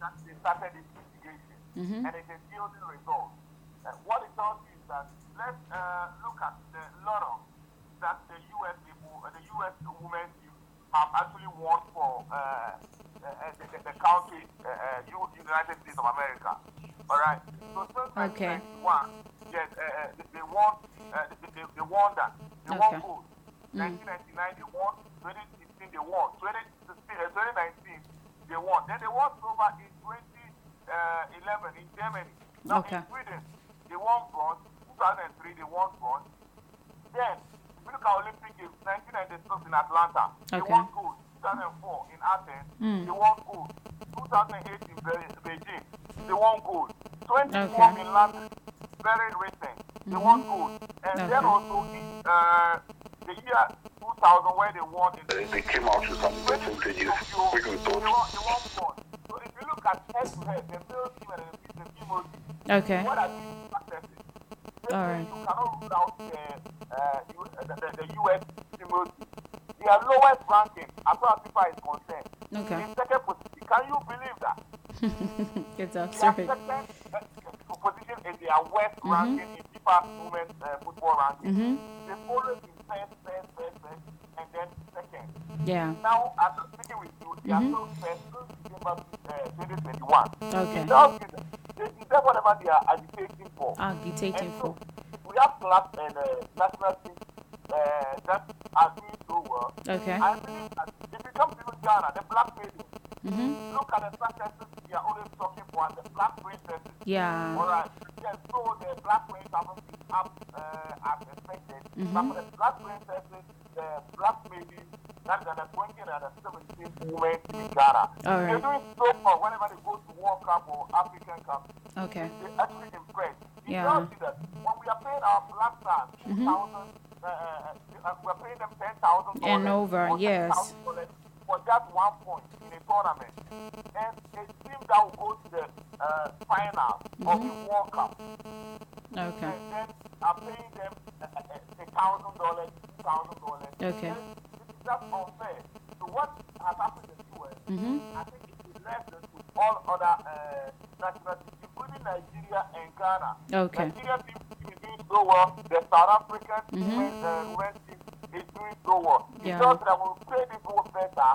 that they started this litigation, mm-hmm. and it is yielding results. Uh, what it you is that let's uh, look at the lotto that the U.S. people, uh, the U.S. women have actually won for uh, the, the, the country, uh, United States of America. All right. So since okay. 1991, yes, they, they won. They, they, won that. They okay. won gold. Mm. 1999 they won. 2016 they won. 2016, 2019 they won. Then they won silver in 2011 in Germany. Now okay. in Sweden they won bronze. 2003 they won bronze. Then if you look at Olympic Games, 1996 in Atlanta, okay. they won gold. 2004 in Athens, mm. they won gold. 2008 in Beijing, they won gold. 2012 okay. in London, very recent, they won gold. And okay. then also in uh, the year 2000 where they won in they, they came out with some percentages, quick they results. won, they won bronze. So if you look at head to head, the male team and the female team, okay. what are these successes? All right. You cannot rule out the, uh, the, the, the U.S. female team. Their lowest ranking, as far as FIFA is concerned, okay. in second position. Can you believe that? (laughs) it's Their absurd. second uh, position is their worst Mhm. ranking in FIFA women's uh, football ranking. Mhm. They follow in first, first, first, first, and then second. Yeah. Now, as I'm speaking with you, they are Mhm. still first December uh, 2021. Okay. It tells that they deserve whatever they are agitating for. Agitating And for. we have clubs and uh, national teams uh, that are doing so well. Okay. I believe that if you come to Ghana, the black ladies, Mm-hmm. look at the successes we are always talking for, the black princesses. Yeah. All right. Yes, so the black prince haven't been up uh, as expected. Mhm. But for the black princesses, the black ladies, that are the 20 and the 17 women in Ghana. All right. They're doing so well whenever they go to World Cup or African Cup. Okay. They actually impress. You Yeah. see that when we are paying our black stars Mhm. 2,000, uh, uh, uh, we're paying them 10,000 And over, yes. For just one point in a tournament. And a team that will go to the uh, final of the World Cup. Okay. And then are paying them uh, uh, a thousand dollars, two thousand dollars. Okay. That's unfair. So what has happened in the US, Mhm. I think it is left with all other uh, national teams, including Nigeria and Ghana. Okay. Nigeria team doing so well. The South African Mhm. women, uh, team is doing so well. Yeah. It shows that we will play this one better.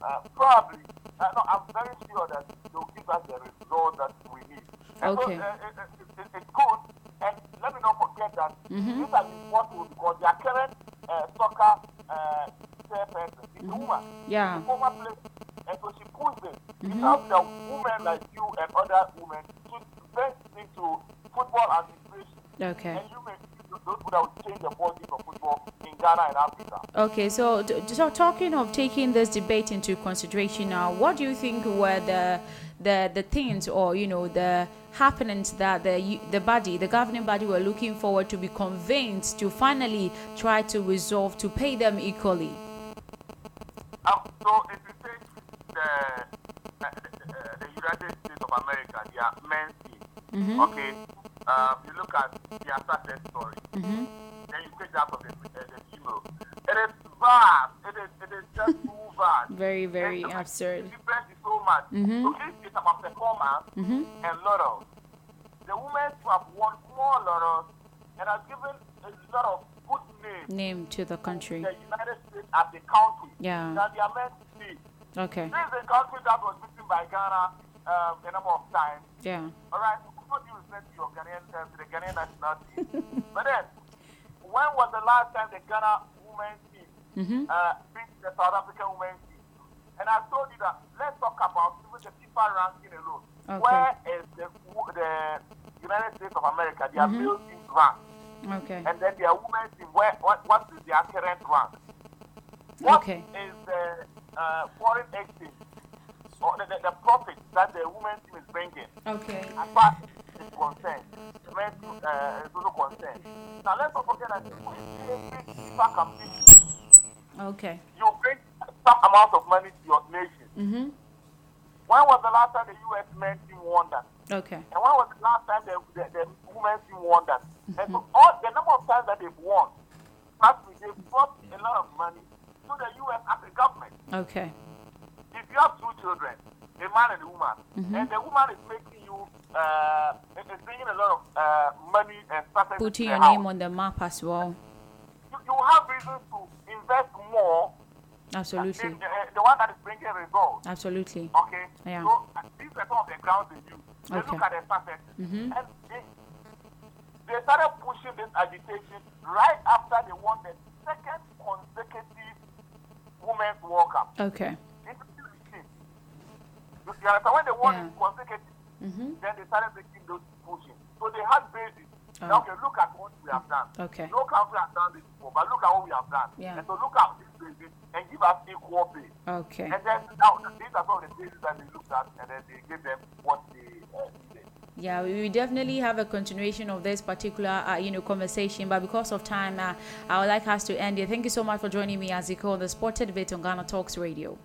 Uh, probably, uh, no, I'm very sure that they'll give us the result that we need. And Okay. So, uh, it, it, it, it's good. And let me not forget that Mhm. this has been possible because their current uh, soccer uh, chairperson is a woman. Yeah. She's a former player. And so she pushed it. Mhm. Helps the women like you and other women to invest into football administration. Okay. And you those people that will change the policy of football in Ghana and Africa. Okay, so, so talking of taking this debate into consideration now, what do you think were the the the things or you know the happenings that the the body, the governing body, were looking forward to be convinced to finally try to resolve to pay them equally? Um, so if you take the, uh, the, uh, the United States of America, their men's team, Mhm. okay, um, you look at their success story, Mm-hmm. then you take that of the, uh, the female. It is vast. It is, it is just too vast. Very, very the absurd. difference is so much. Mhm. So if it's about performance Mhm. and laurels, the women who have won more laurels and have given a lot of good names Name to the country. the United States as a country. Yeah. That they are meant to be. Okay. This is a country that was beaten by Ghana um, a number of times. Yeah. All right, what do you respect to your Ghanaian, uh, to the Ghanaian national team? (laughs) but then, when was the last time the Ghana women's team Mhm. uh, beat the South African women's team? And I told you that let's talk about even the FIFA ranking alone. Okay. Where is the, the United States of America, their Mhm. male team? Okay. and then their women's team, where, what, what is their current rank? What Okay. is the uh, foreign exchange or the, the, the profit that the women's team is bringing? Okay. As is concerned, the men's uh, is also concerned. Now let's not forget that when you FIFA competition, Okay. you bring some amount of money to your nation. Mm-hmm. When was the last time the U.S. men's team won that? Okay. And when was the last time the, the, the women's team won that? And so all the number of times that they've won, actually they've brought a lot of money to the U.S. as a government. Okay. If you have two children, a man and a woman, Mhm. and the woman is making you, uh, is bringing a lot of uh, money and Putting your house, name on the map as well. you, you have reason to invest more Absolutely. the, uh, the one that is bringing results. Absolutely. Okay? Yeah. So these are some of the grounds they use. They Okay. look at the success. Mhm. And they, they started pushing this agitation right after they won the second consecutive Women's World Cup. Okay. In 2016. You understand? When they won Yeah. consecutive, Mhm. then they started making those pushing. So they had basis. Oh. Now, okay, look at what we have done. Okay. No country has done this before, but look at what we have done. Yeah. And so look at basis and give us equal pay. Okay. And then now these are some of the bases that they looked at, and then they gave them what they uh, needed. Yeah, we definitely have a continuation of this particular, uh, you know, conversation. But because of time, uh, I would like us to end it. Thank you so much for joining me, Aziko, on the Sport Debate on Ghana Talks Radio.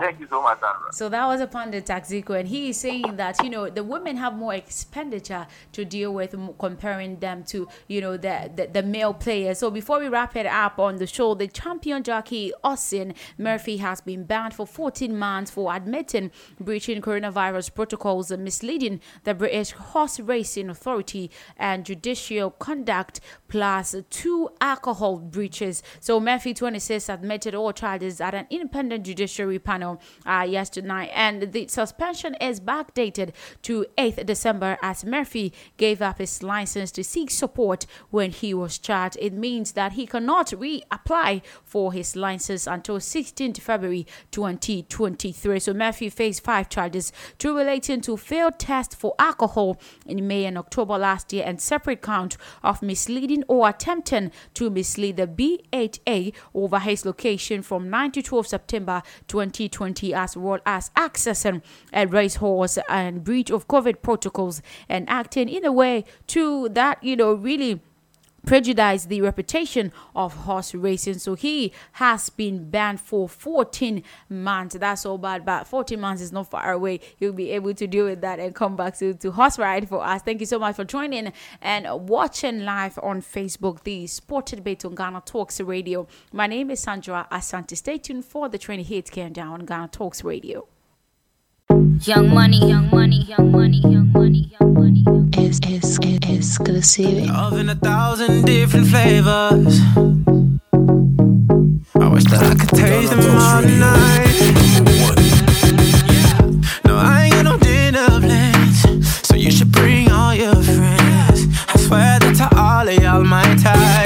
Thank you so much. So that was a pundit Taxiko, and he is saying that you know the women have more expenditure to deal with, comparing them to you know the, the the male players. So before we wrap it up on the show, the champion jockey Oisin Murphy has been banned for 14 months for admitting breaching coronavirus protocols and misleading the British Horse Racing Authority and judicial conduct, plus two alcohol breaches. So Murphy, 26, admitted all charges at an independent judiciary panel final uh, yesterday, and the suspension is backdated to 8th December as Murphy gave up his license to seek support when he was charged. It means that he cannot reapply for his license until 16th February 2023. So Murphy faced five charges to relating to failed test for alcohol in May and October last year and separate count of misleading or attempting to mislead the BHA over his location from 9 to 12 September 2020 as well as accessing a racehorse and breach of COVID protocols and acting in a way to that, you know, really prejudice the reputation of horse racing. So he has been banned for 14 months. That's all bad, but 14 months is not far away. He'll be able to deal with that and come back to, to horse ride for us. Thank you so much for joining and watching live on Facebook, the Sport Debate on Ghana Talks Radio. My name is Sandra Asante. Stay tuned for the 20 hits countdown on Ghana Talks Radio. Young money, young money, young money, young money, young money. Es, es, es, exclusive. Love in a thousand different flavors. I wish that I could taste them all night. No, I ain't got no dinner plans, so you should bring all your friends. I swear that to all of y'all my type.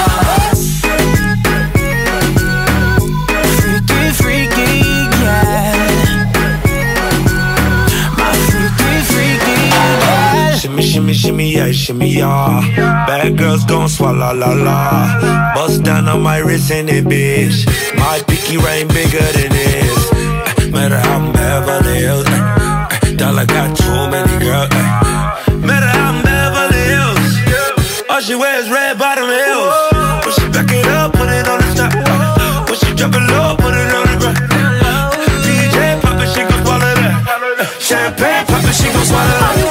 Shimmy, shimmy, yeah, shimmy, yeah. Bad girls gon' swallow la la. Bust down on my wrist in it, bitch. My pinky ring bigger than this. Uh, matter how I'm Beverly Hills. Uh, dollar got too many girls. Matter how I'm Beverly Hills. All she wears red bottom heels. When she back it up, put it on the top. When she drop it low, put it on the ground. DJ pop it, she gon' swallow that. Champagne pop it, she gon' swallow that.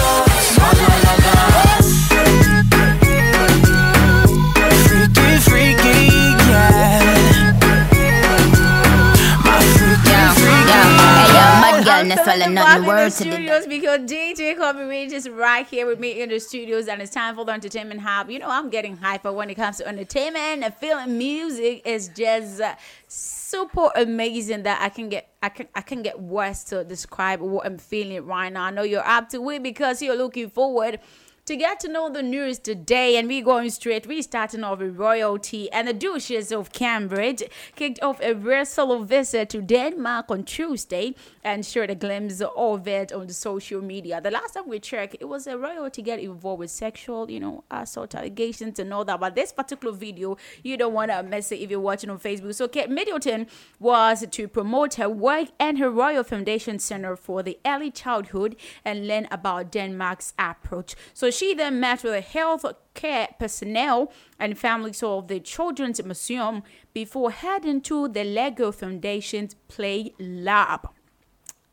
Welcome back in the studios because DJ Kobe Range is right here with me in the studios, and it's time for the entertainment hub. You know, I'm getting hyper when it comes to entertainment and feeling Music is just uh, super amazing that I can get I can I can get words to describe what I'm feeling right now. I know you're up to it because you're looking forward to get to know the news today. And we're going straight, we're starting off with royalty. And the Duchess of Cambridge kicked off a virtual visit to Denmark on Tuesday and shared a glimpse of it on the social media. The last time we checked, it was a royalty get involved with sexual, you know, assault allegations and all that. But this particular video, you don't want to miss it if you're watching on Facebook. So Kate Middleton was to promote her work and her Royal Foundation Center for the Early Childhood and learn about Denmark's approach. So she then met with the health care personnel and families of the Children's Museum before heading to the Lego Foundation's Play Lab.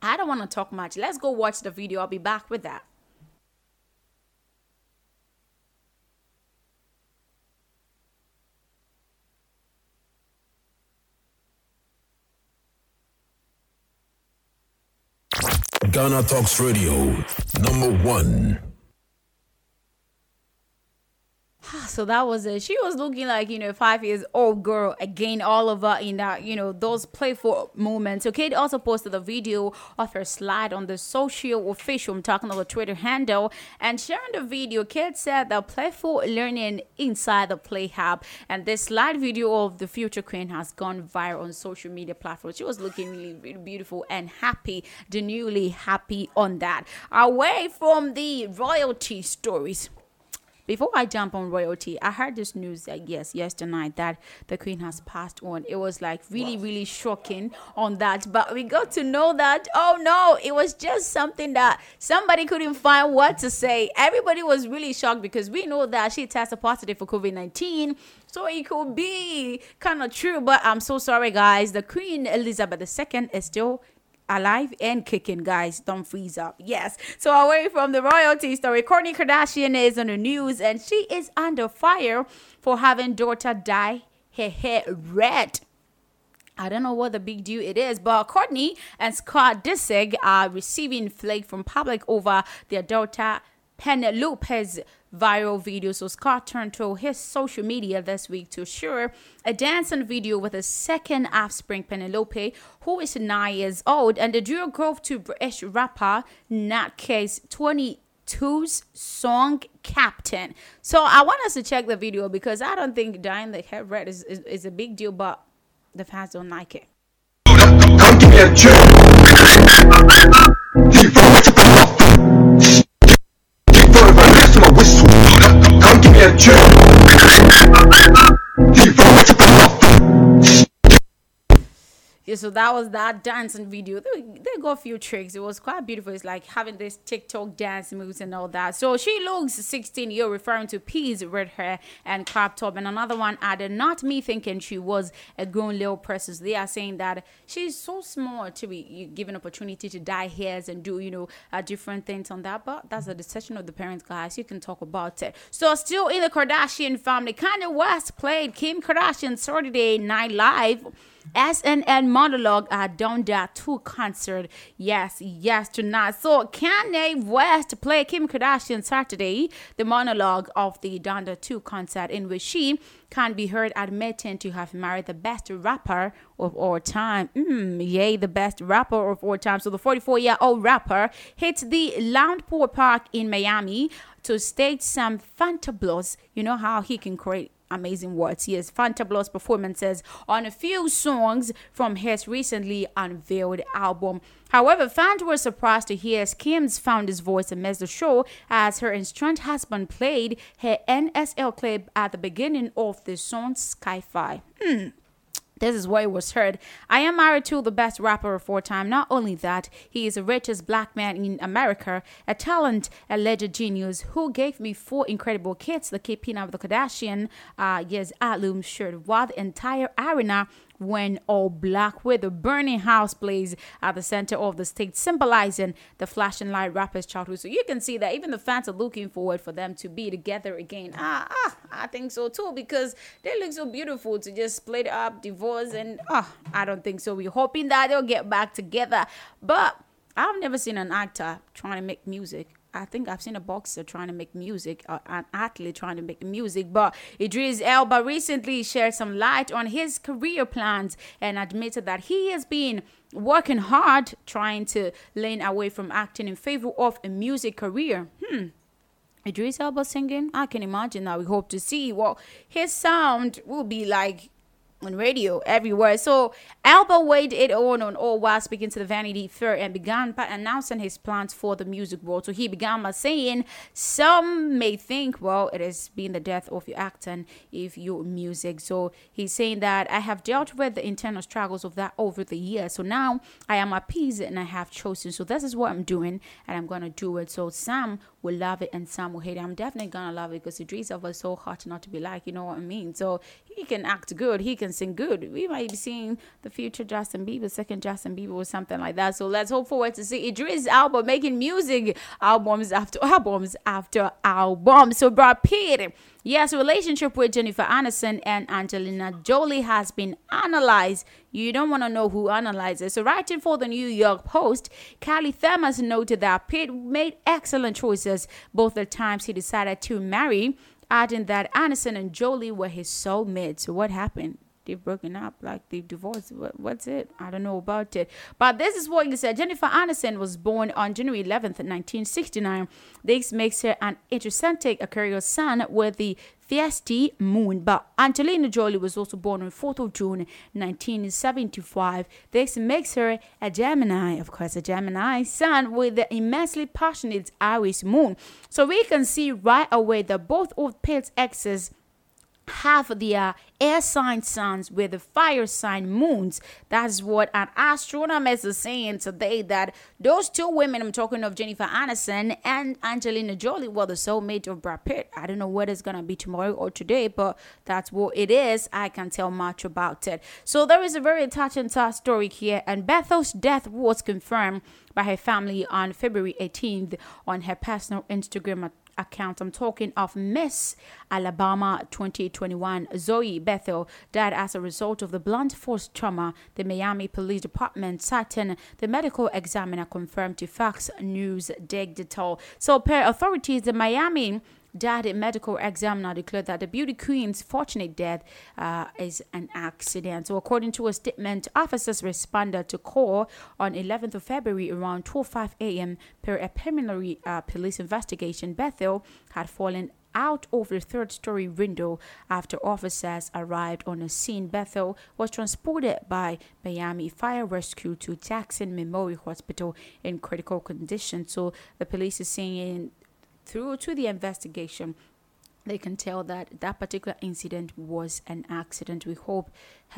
I don't want to talk much. Let's go watch the video. I'll be back with that. Ghana Talks Radio, number one. (sighs) so that was it. She was looking like, you know, five years old girl again, all over in that, you know, those playful moments. So Kate also posted a video of her slide on the social official, I'm talking about Twitter handle, and sharing the video. Kate said the playful learning inside the play hub. And this slide video of the future queen has gone viral on social media platforms. She was looking really, really beautiful and happy, genuinely happy on that. Away from the royalty stories before I jump on royalty, I heard this news that yes, yesterday that the queen has passed on. It was like really, really shocking on that. But we got to know that oh no, it was just something that somebody couldn't find what to say. Everybody was really shocked because we know that she tested positive for COVID nineteen. So it could be kind of true, but I'm so sorry, guys. The Queen Elizabeth II is still alive and kicking, guys. Don't freeze up. Yes. So away from the royalty story, Kourtney Kardashian is on the news and she is under fire for having daughter dye her hair red. I don't know what the big deal it is, but Kourtney and Scott Disick are receiving flake from public over their daughter Penelope's viral video. So Scott turned to his social media this week to share a dancing video with his second offspring, Penelope, who is nine years old, and the duo drove to British rapper Nat Case 22's song Captain. So I want us to check the video because I don't think dyeing the hair red is, is, is a big deal, but the fans don't like it. Come yeah, so that was that dancing video. They, they got a few tricks. It was quite beautiful. It's like having this TikTok dance moves and all that. So she looks 16 year referring to P's red hair and crop top. And another one added, not me thinking she was a grown little person. So they are saying that she's so small to be given opportunity to dye hairs and do, you know, uh, different things on that. But that's a decision of the parents, guys. You can talk about it. So still in the Kardashian family, Kanye West played Kim Kardashian Saturday Night Live SNL monologue at Donda 2 concert. Yes, yes, tonight. So Kanye West played Kim Kardashian Saturday, the monologue of the Donda 2 concert, in which she can be heard admitting to have married the best rapper of all time. Mm, yay, the best rapper of all time. So the 44 year old rapper hit the LoanDepot Park in Miami to stage some fantabulous. You know how he can create amazing words. He has fantabulous performances on a few songs from his recently unveiled album. However, fans were surprised to hear Kim's found his voice amidst the show as her estranged husband played her NSL clip at the beginning of the song Skyfy. Hmm. This is where it was heard. I am married to the best rapper of all time. Not only that, he is the richest black man in America, a talent, a legend genius who gave me four incredible kids, the keeping of the Kardashian, uh, yes, alum shirt, while the entire arena when all black with a burning house plays at the center of the stage, symbolizing the flashing light rapper's childhood. So you can see that even the fans are looking forward for them to be together again. Ah, ah I think so too because they look so beautiful to just split up, divorce, and ah, I don't think so. We're hoping that they'll get back together, but. I've never seen an actor trying to make music I think I've seen a boxer trying to make music, uh, an athlete trying to make music. But Idris Elba recently shared some light on his career plans and admitted that he has been working hard trying to lean away from acting in favor of a music career. Hmm. Idris Elba singing? I can imagine that. We hope to see what his sound will be like on radio everywhere. So Elba weighed it on on all while speaking to the Vanity Fair and began by announcing his plans for the music world. So he began by saying, "Some may think, well, it has been the death of your acting if your music." So he's saying that I have dealt with the internal struggles of that over the years. So now I am appeased and I have chosen. So this is what I'm doing, and I'm gonna do it. So Sam will love it and some will hate it. I'm definitely gonna love it because Idris Elba is so hard not to be like, you know what I mean? So he can act good, he can sing good. We might be seeing the future Justin Bieber, second Justin Bieber or something like that. So let's hope forward to see Idris Elba making music albums after albums after albums. So Brad Pitt Yes, relationship with Jennifer Aniston and Angelina Jolie has been analyzed. You don't want to know who analyzes. So, writing for the New York Post, Callie Thomas noted that Pitt made excellent choices both the times he decided to marry adding that Aniston and Jolie were his soulmates. So what happened? They've broken up, like they've divorced. What, what's it? I don't know about it. But this is what he said. Jennifer Aniston was born on January 11th, 1969. This makes her an intercentric Aquarius sun with the Fiesti moon. But Angelina Jolie was also born on 4th of June 1975. This makes her a Gemini, of course, a Gemini sun with the immensely passionate Aries moon. So we can see right away that both of Pete's exes have the uh, air sign suns with the fire sign moons. That's what an astronomist is saying today that those two women, I'm talking of Jennifer Aniston and Angelina Jolie, were the soulmate of Brad Pitt. I don't know what it's to be tomorrow or today, but that's what it is. I can tell much about it. So there is a very touching story here, and Bethel's death was confirmed by her family on February 18th on her personal Instagram account. I'm talking of Miss Alabama 2021. Zoe Bethel died as a result of the blunt force trauma. The Miami Police Department citing the medical examiner confirmed to Fox News Digital. So, per authorities, the Miami Dade, medical examiner declared that the beauty queen's fortunate death uh, is an accident. So, according to a statement, officers responded to call on 11th of February around 12:05 a.m. per a preliminary uh, police investigation. Bethel had fallen out of the third story window after officers arrived on the scene. Bethel was transported by Miami Fire Rescue to Jackson Memorial Hospital in critical condition. So the police is saying through to the investigation, they can tell that that particular incident was an accident. We hope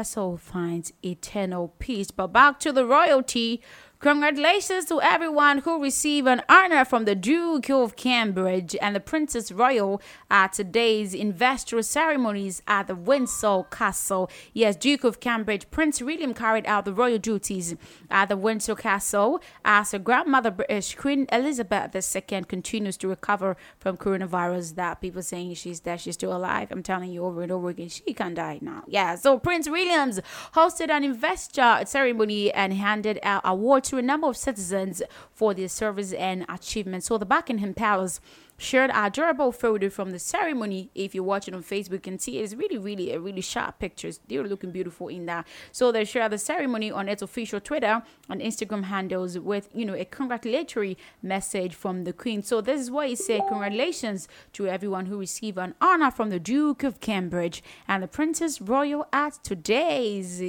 soul finds eternal peace. But back to the royalty. Congratulations to everyone who received an honor from the Duke of Cambridge and the Princess Royal at today's investor ceremonies at the Windsor Castle. Yes, Duke of Cambridge Prince William carried out the royal duties at the Windsor Castle as her grandmother British Queen Elizabeth II continues to recover from coronavirus. That people saying she's dead, she's still alive. I'm telling you over and over again, she can't die now. Yeah, so Prince Williams hosted an investor ceremony and handed out awards to a number of citizens for their service and achievements. So the Buckingham Palace shared a durable photo from the ceremony. If you're watching on Facebook, you can see it's really, really, a really sharp pictures. They're looking beautiful in that. So they shared the ceremony on its official Twitter and Instagram handles with, you know, a congratulatory message from the Queen. So this is what he said: Congratulations to everyone who received an honor from the Duke of Cambridge and the Princess Royal at today's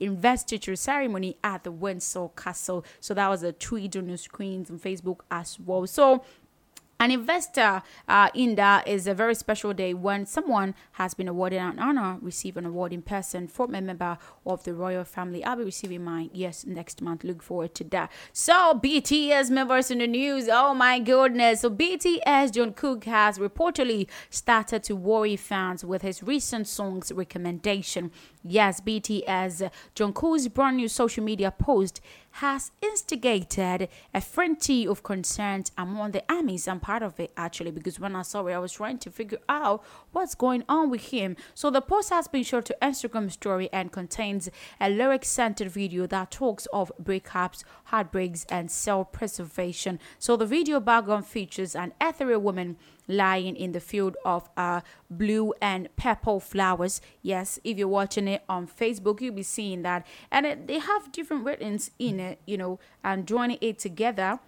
investiture ceremony at the Windsor Castle. So that was a tweet on the screens on Facebook as well. So an investor uh, in that is a very special day when someone has been awarded an honor, receive an award in person from a member of the royal family. I'll be receiving mine, yes, next month. Look forward to that. So, BTS members in the news. Oh my goodness. So, BTS Jungkook has reportedly started to worry fans with his recent songs recommendation. Yes, BTS Jungkook's brand new social media post has instigated a frenzy of concerns among the armies. I'm part of it actually because when I saw it, I was trying to figure out what's going on with him. So the post has been shared to Instagram story and contains a lyric-centered video that talks of breakups, heartbreaks, and self-preservation. So the video background features an ethereal woman lying in the field of uh, blue and purple flowers. Yes, if you're watching it on Facebook, you'll be seeing that. And it, they have different writings in it, you know, and joining it together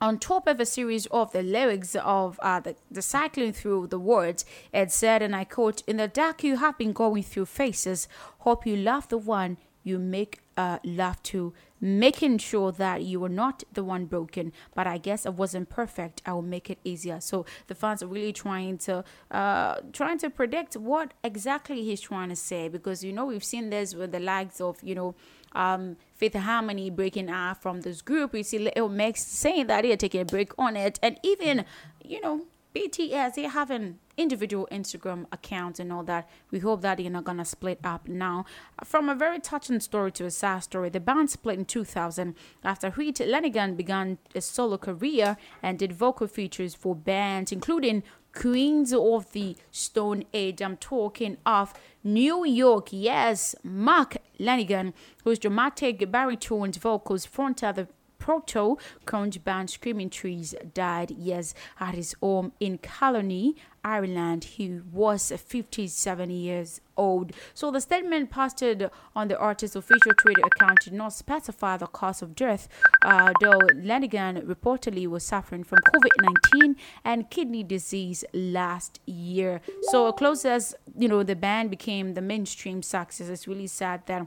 on top of a series of the lyrics of uh, the, the cycling through the words, it said, and I quote, In the dark, you have been going through phases. Hope you love the one you make uh, love to making sure that you were not the one broken but i guess it wasn't perfect i will make it easier so the fans are really trying to uh trying to predict what exactly he's trying to say because you know we've seen this with the likes of you know um Fifth Harmony breaking out from this group. We see Little Mix saying that they're taking a break on it, and even you know BTS, they have an individual Instagram accounts and all that. We hope that they're not gonna split up now. From a very touching story to a sad story, the band split in 2000 after Wheat Lanegan began a solo career and did vocal features for bands including Queens of the Stone Age. I'm talking of New York. Yes, Mark Lanegan, whose dramatic baritone vocals fronted the proto grunge band Screaming Trees died, yes, at his home in Killarney, Ireland. He was 57 years old. So the statement posted on the artist's official Twitter account did not specify the cause of death, uh, though Lanegan reportedly was suffering from COVID-19 and kidney disease last year. So a close as you know, the band became the mainstream success. It's really sad that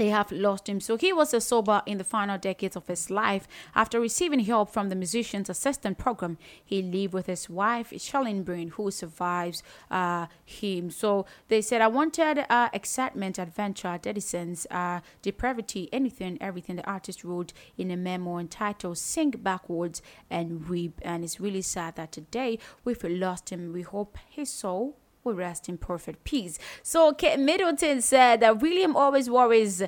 they have lost him. So he was a sober in the final decades of his life. After receiving help from the musician's assistant program, he lived with his wife, Charlene Breen, who survives uh, him. So they said, I wanted uh, excitement, adventure, denizens, uh, depravity, anything, everything. The artist wrote in a memo entitled Sing Backwards and Weep. And it's really sad that today we've lost him. We hope his soul will rest in perfect peace. So Kate Middleton said that William always worries uh,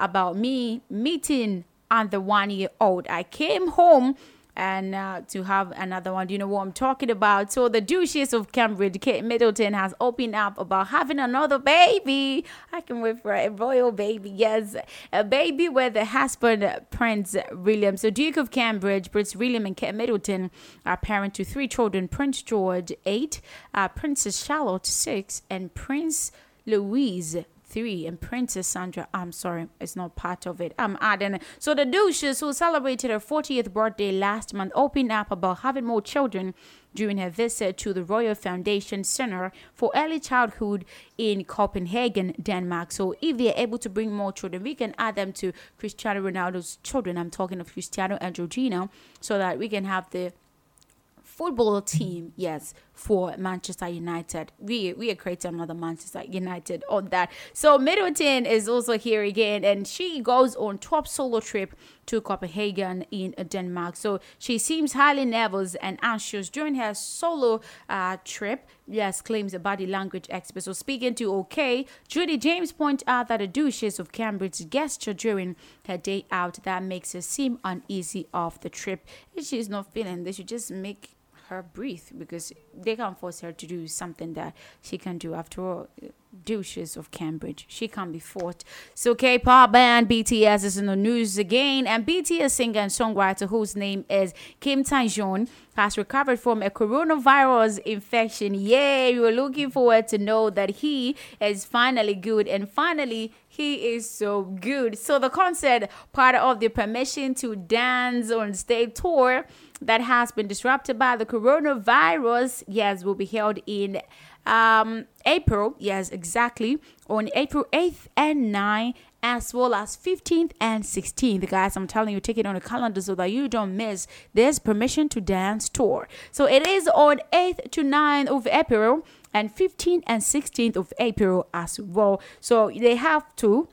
about me meeting on the one year old. I came home and uh, to have another one. Do you know what I'm talking about? So the Duchess of Cambridge, Kate Middleton, has opened up about having another baby. I can wait for a royal baby. Yes, a baby with the husband Prince William. So Duke of Cambridge, Prince William, and Kate Middleton are parent to three children: Prince George, eight, uh, Princess Charlotte, six, and Prince Louise three and Princess Sandra. I'm sorry, it's not part of it. I'm adding. it. So the Duchess, who celebrated her 40th birthday last month, opened up about having more children during her visit to the Royal Foundation Center for Early Childhood in Copenhagen, Denmark. So if they're able to bring more children, we can add them to Cristiano Ronaldo's children. I'm talking of Cristiano and Georgina, so that we can have the football team, yes, for Manchester United. We we are creating another Manchester United on that. So Middleton is also here again, and she goes on top solo trip to Copenhagen in Denmark. So she seems highly nervous and anxious during her solo uh, trip. Yes, claims a body language expert. So speaking to OK, Judi James point out that the Duchess of Cambridge gesture during her day out that makes her seem uneasy off the trip. If she's not feeling, they should just make her breathe because they can't force her to do something that she can do. After all, Duchess of Cambridge, she can't be fought. So K-pop band BTS is in the news again, and BTS singer and songwriter whose name is Kim Tae-joon has recovered from a coronavirus infection. Yay! We were looking forward to know that he is finally good, and finally he is so good. So the concert, part of the permission to dance on stage tour that has been disrupted by the coronavirus, yes, will be held in um, April, yes, exactly, on April 8th and 9th, as well as 15th and 16th. Guys, I'm telling you, take it on the calendar so that you don't miss this Permission to Dance tour. So it is on 8th to 9th of April and 15th and 16th of April as well. So they have to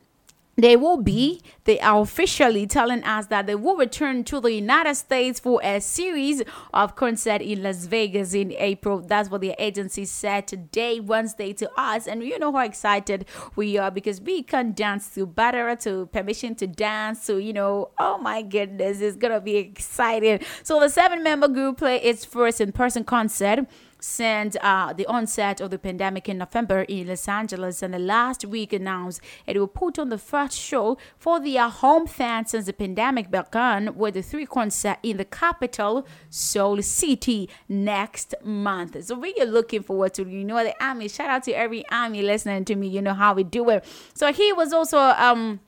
they will be they are officially telling us that they will return to the united states for a series of concert in las vegas in april. That's what the agency said today wednesday to us. And you know how excited we are because we can dance to better to permission to dance so you know oh my goodness it's gonna be exciting. So the seven member group play its first in-person concert since uh, the onset of the pandemic in November in Los Angeles, and the last week announced it will put on the first show for their home fans since the pandemic began with the three concerts in the capital, Seoul City, next month. So we are looking forward to you know the army. Shout out to every army listening to me. You know how we do it. So he was also um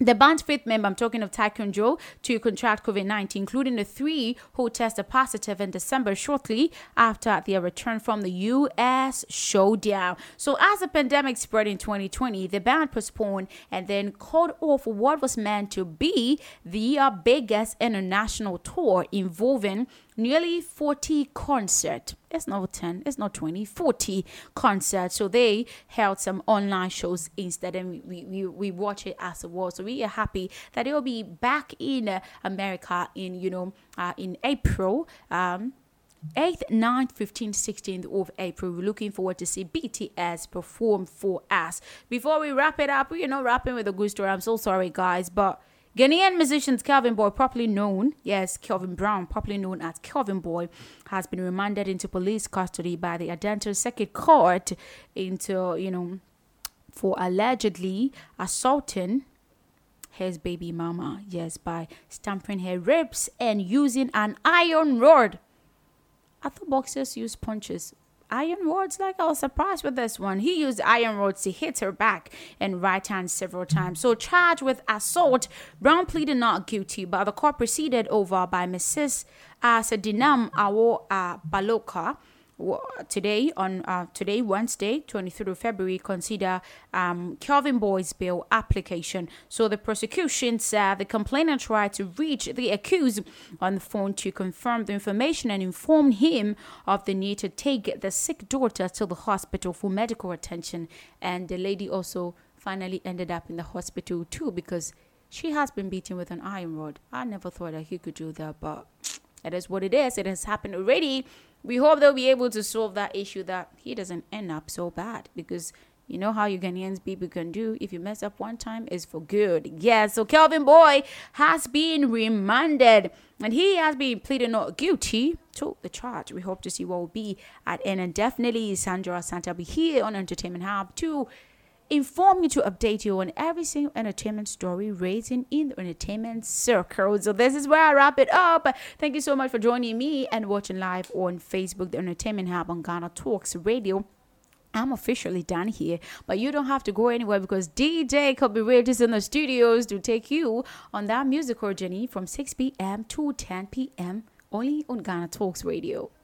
the band's fifth member, I'm talking of Taekyon Jo, to contract COVID 19, including the three who tested positive in December shortly after their return from the U.S. showdown. So, as the pandemic spread in 2020, the band postponed and then called off what was meant to be the uh, biggest international tour involving nearly 40 concerts. It's not 10, it's not 20, 40 concerts. So they held some online shows instead, and we, we, we watch it as a well. So we are happy that it will be back in uh, America in, you know, uh, in April. Um, 8th, 9th, 15th, 16th of April. We're looking forward to see BTS perform for us. Before we wrap it up, you know, wrapping with a good story. I'm so sorry, guys, but Ghanaian musician Kelvin Boy, properly known, yes, Kelvin Brown, properly known as Kelvin Boy, has been remanded into police custody by the Adenta Circuit Court into, you know, for allegedly assaulting his baby mama, yes, by stamping her ribs and using an iron rod. I thought boxers use punches. Iron rods. Like I was surprised with this one. He used iron rods to hit her back and right hand several times. So charged with assault, Brown pleaded not guilty, but the court proceeded over by Mrs. Sedinam Awo uh, Balokah today on uh, today Wednesday 23 February consider um, Kelvin Boy's bail application. So the prosecution said the complainant tried to reach the accused on the phone to confirm the information and inform him of the need to take the sick daughter to the hospital for medical attention. And the lady also finally ended up in the hospital too because she has been beaten with an iron rod. I never thought that he could do that but it is what it is. It has happened already we hope they'll be able to solve that issue that he doesn't end up so bad because you know how you Ghanaians people can do if you mess up one time is for good. Yeah, so Kelvin Boy has been remanded and he has been pleaded not guilty to the charge. We hope to see what will be at end and definitely Sandra Santa will be here on Entertainment Hub to inform you to update you on every single entertainment story raising in the entertainment circle. So this is where I wrap it up. Thank you so much for joining me and watching live on Facebook, the Entertainment Hub on Ghana Talks Radio. I'm officially done here, but you don't have to go anywhere because DJ Kobe is in the studios to take you on that musical journey from 6 p.m. to 10 p.m. only on Ghana Talks Radio.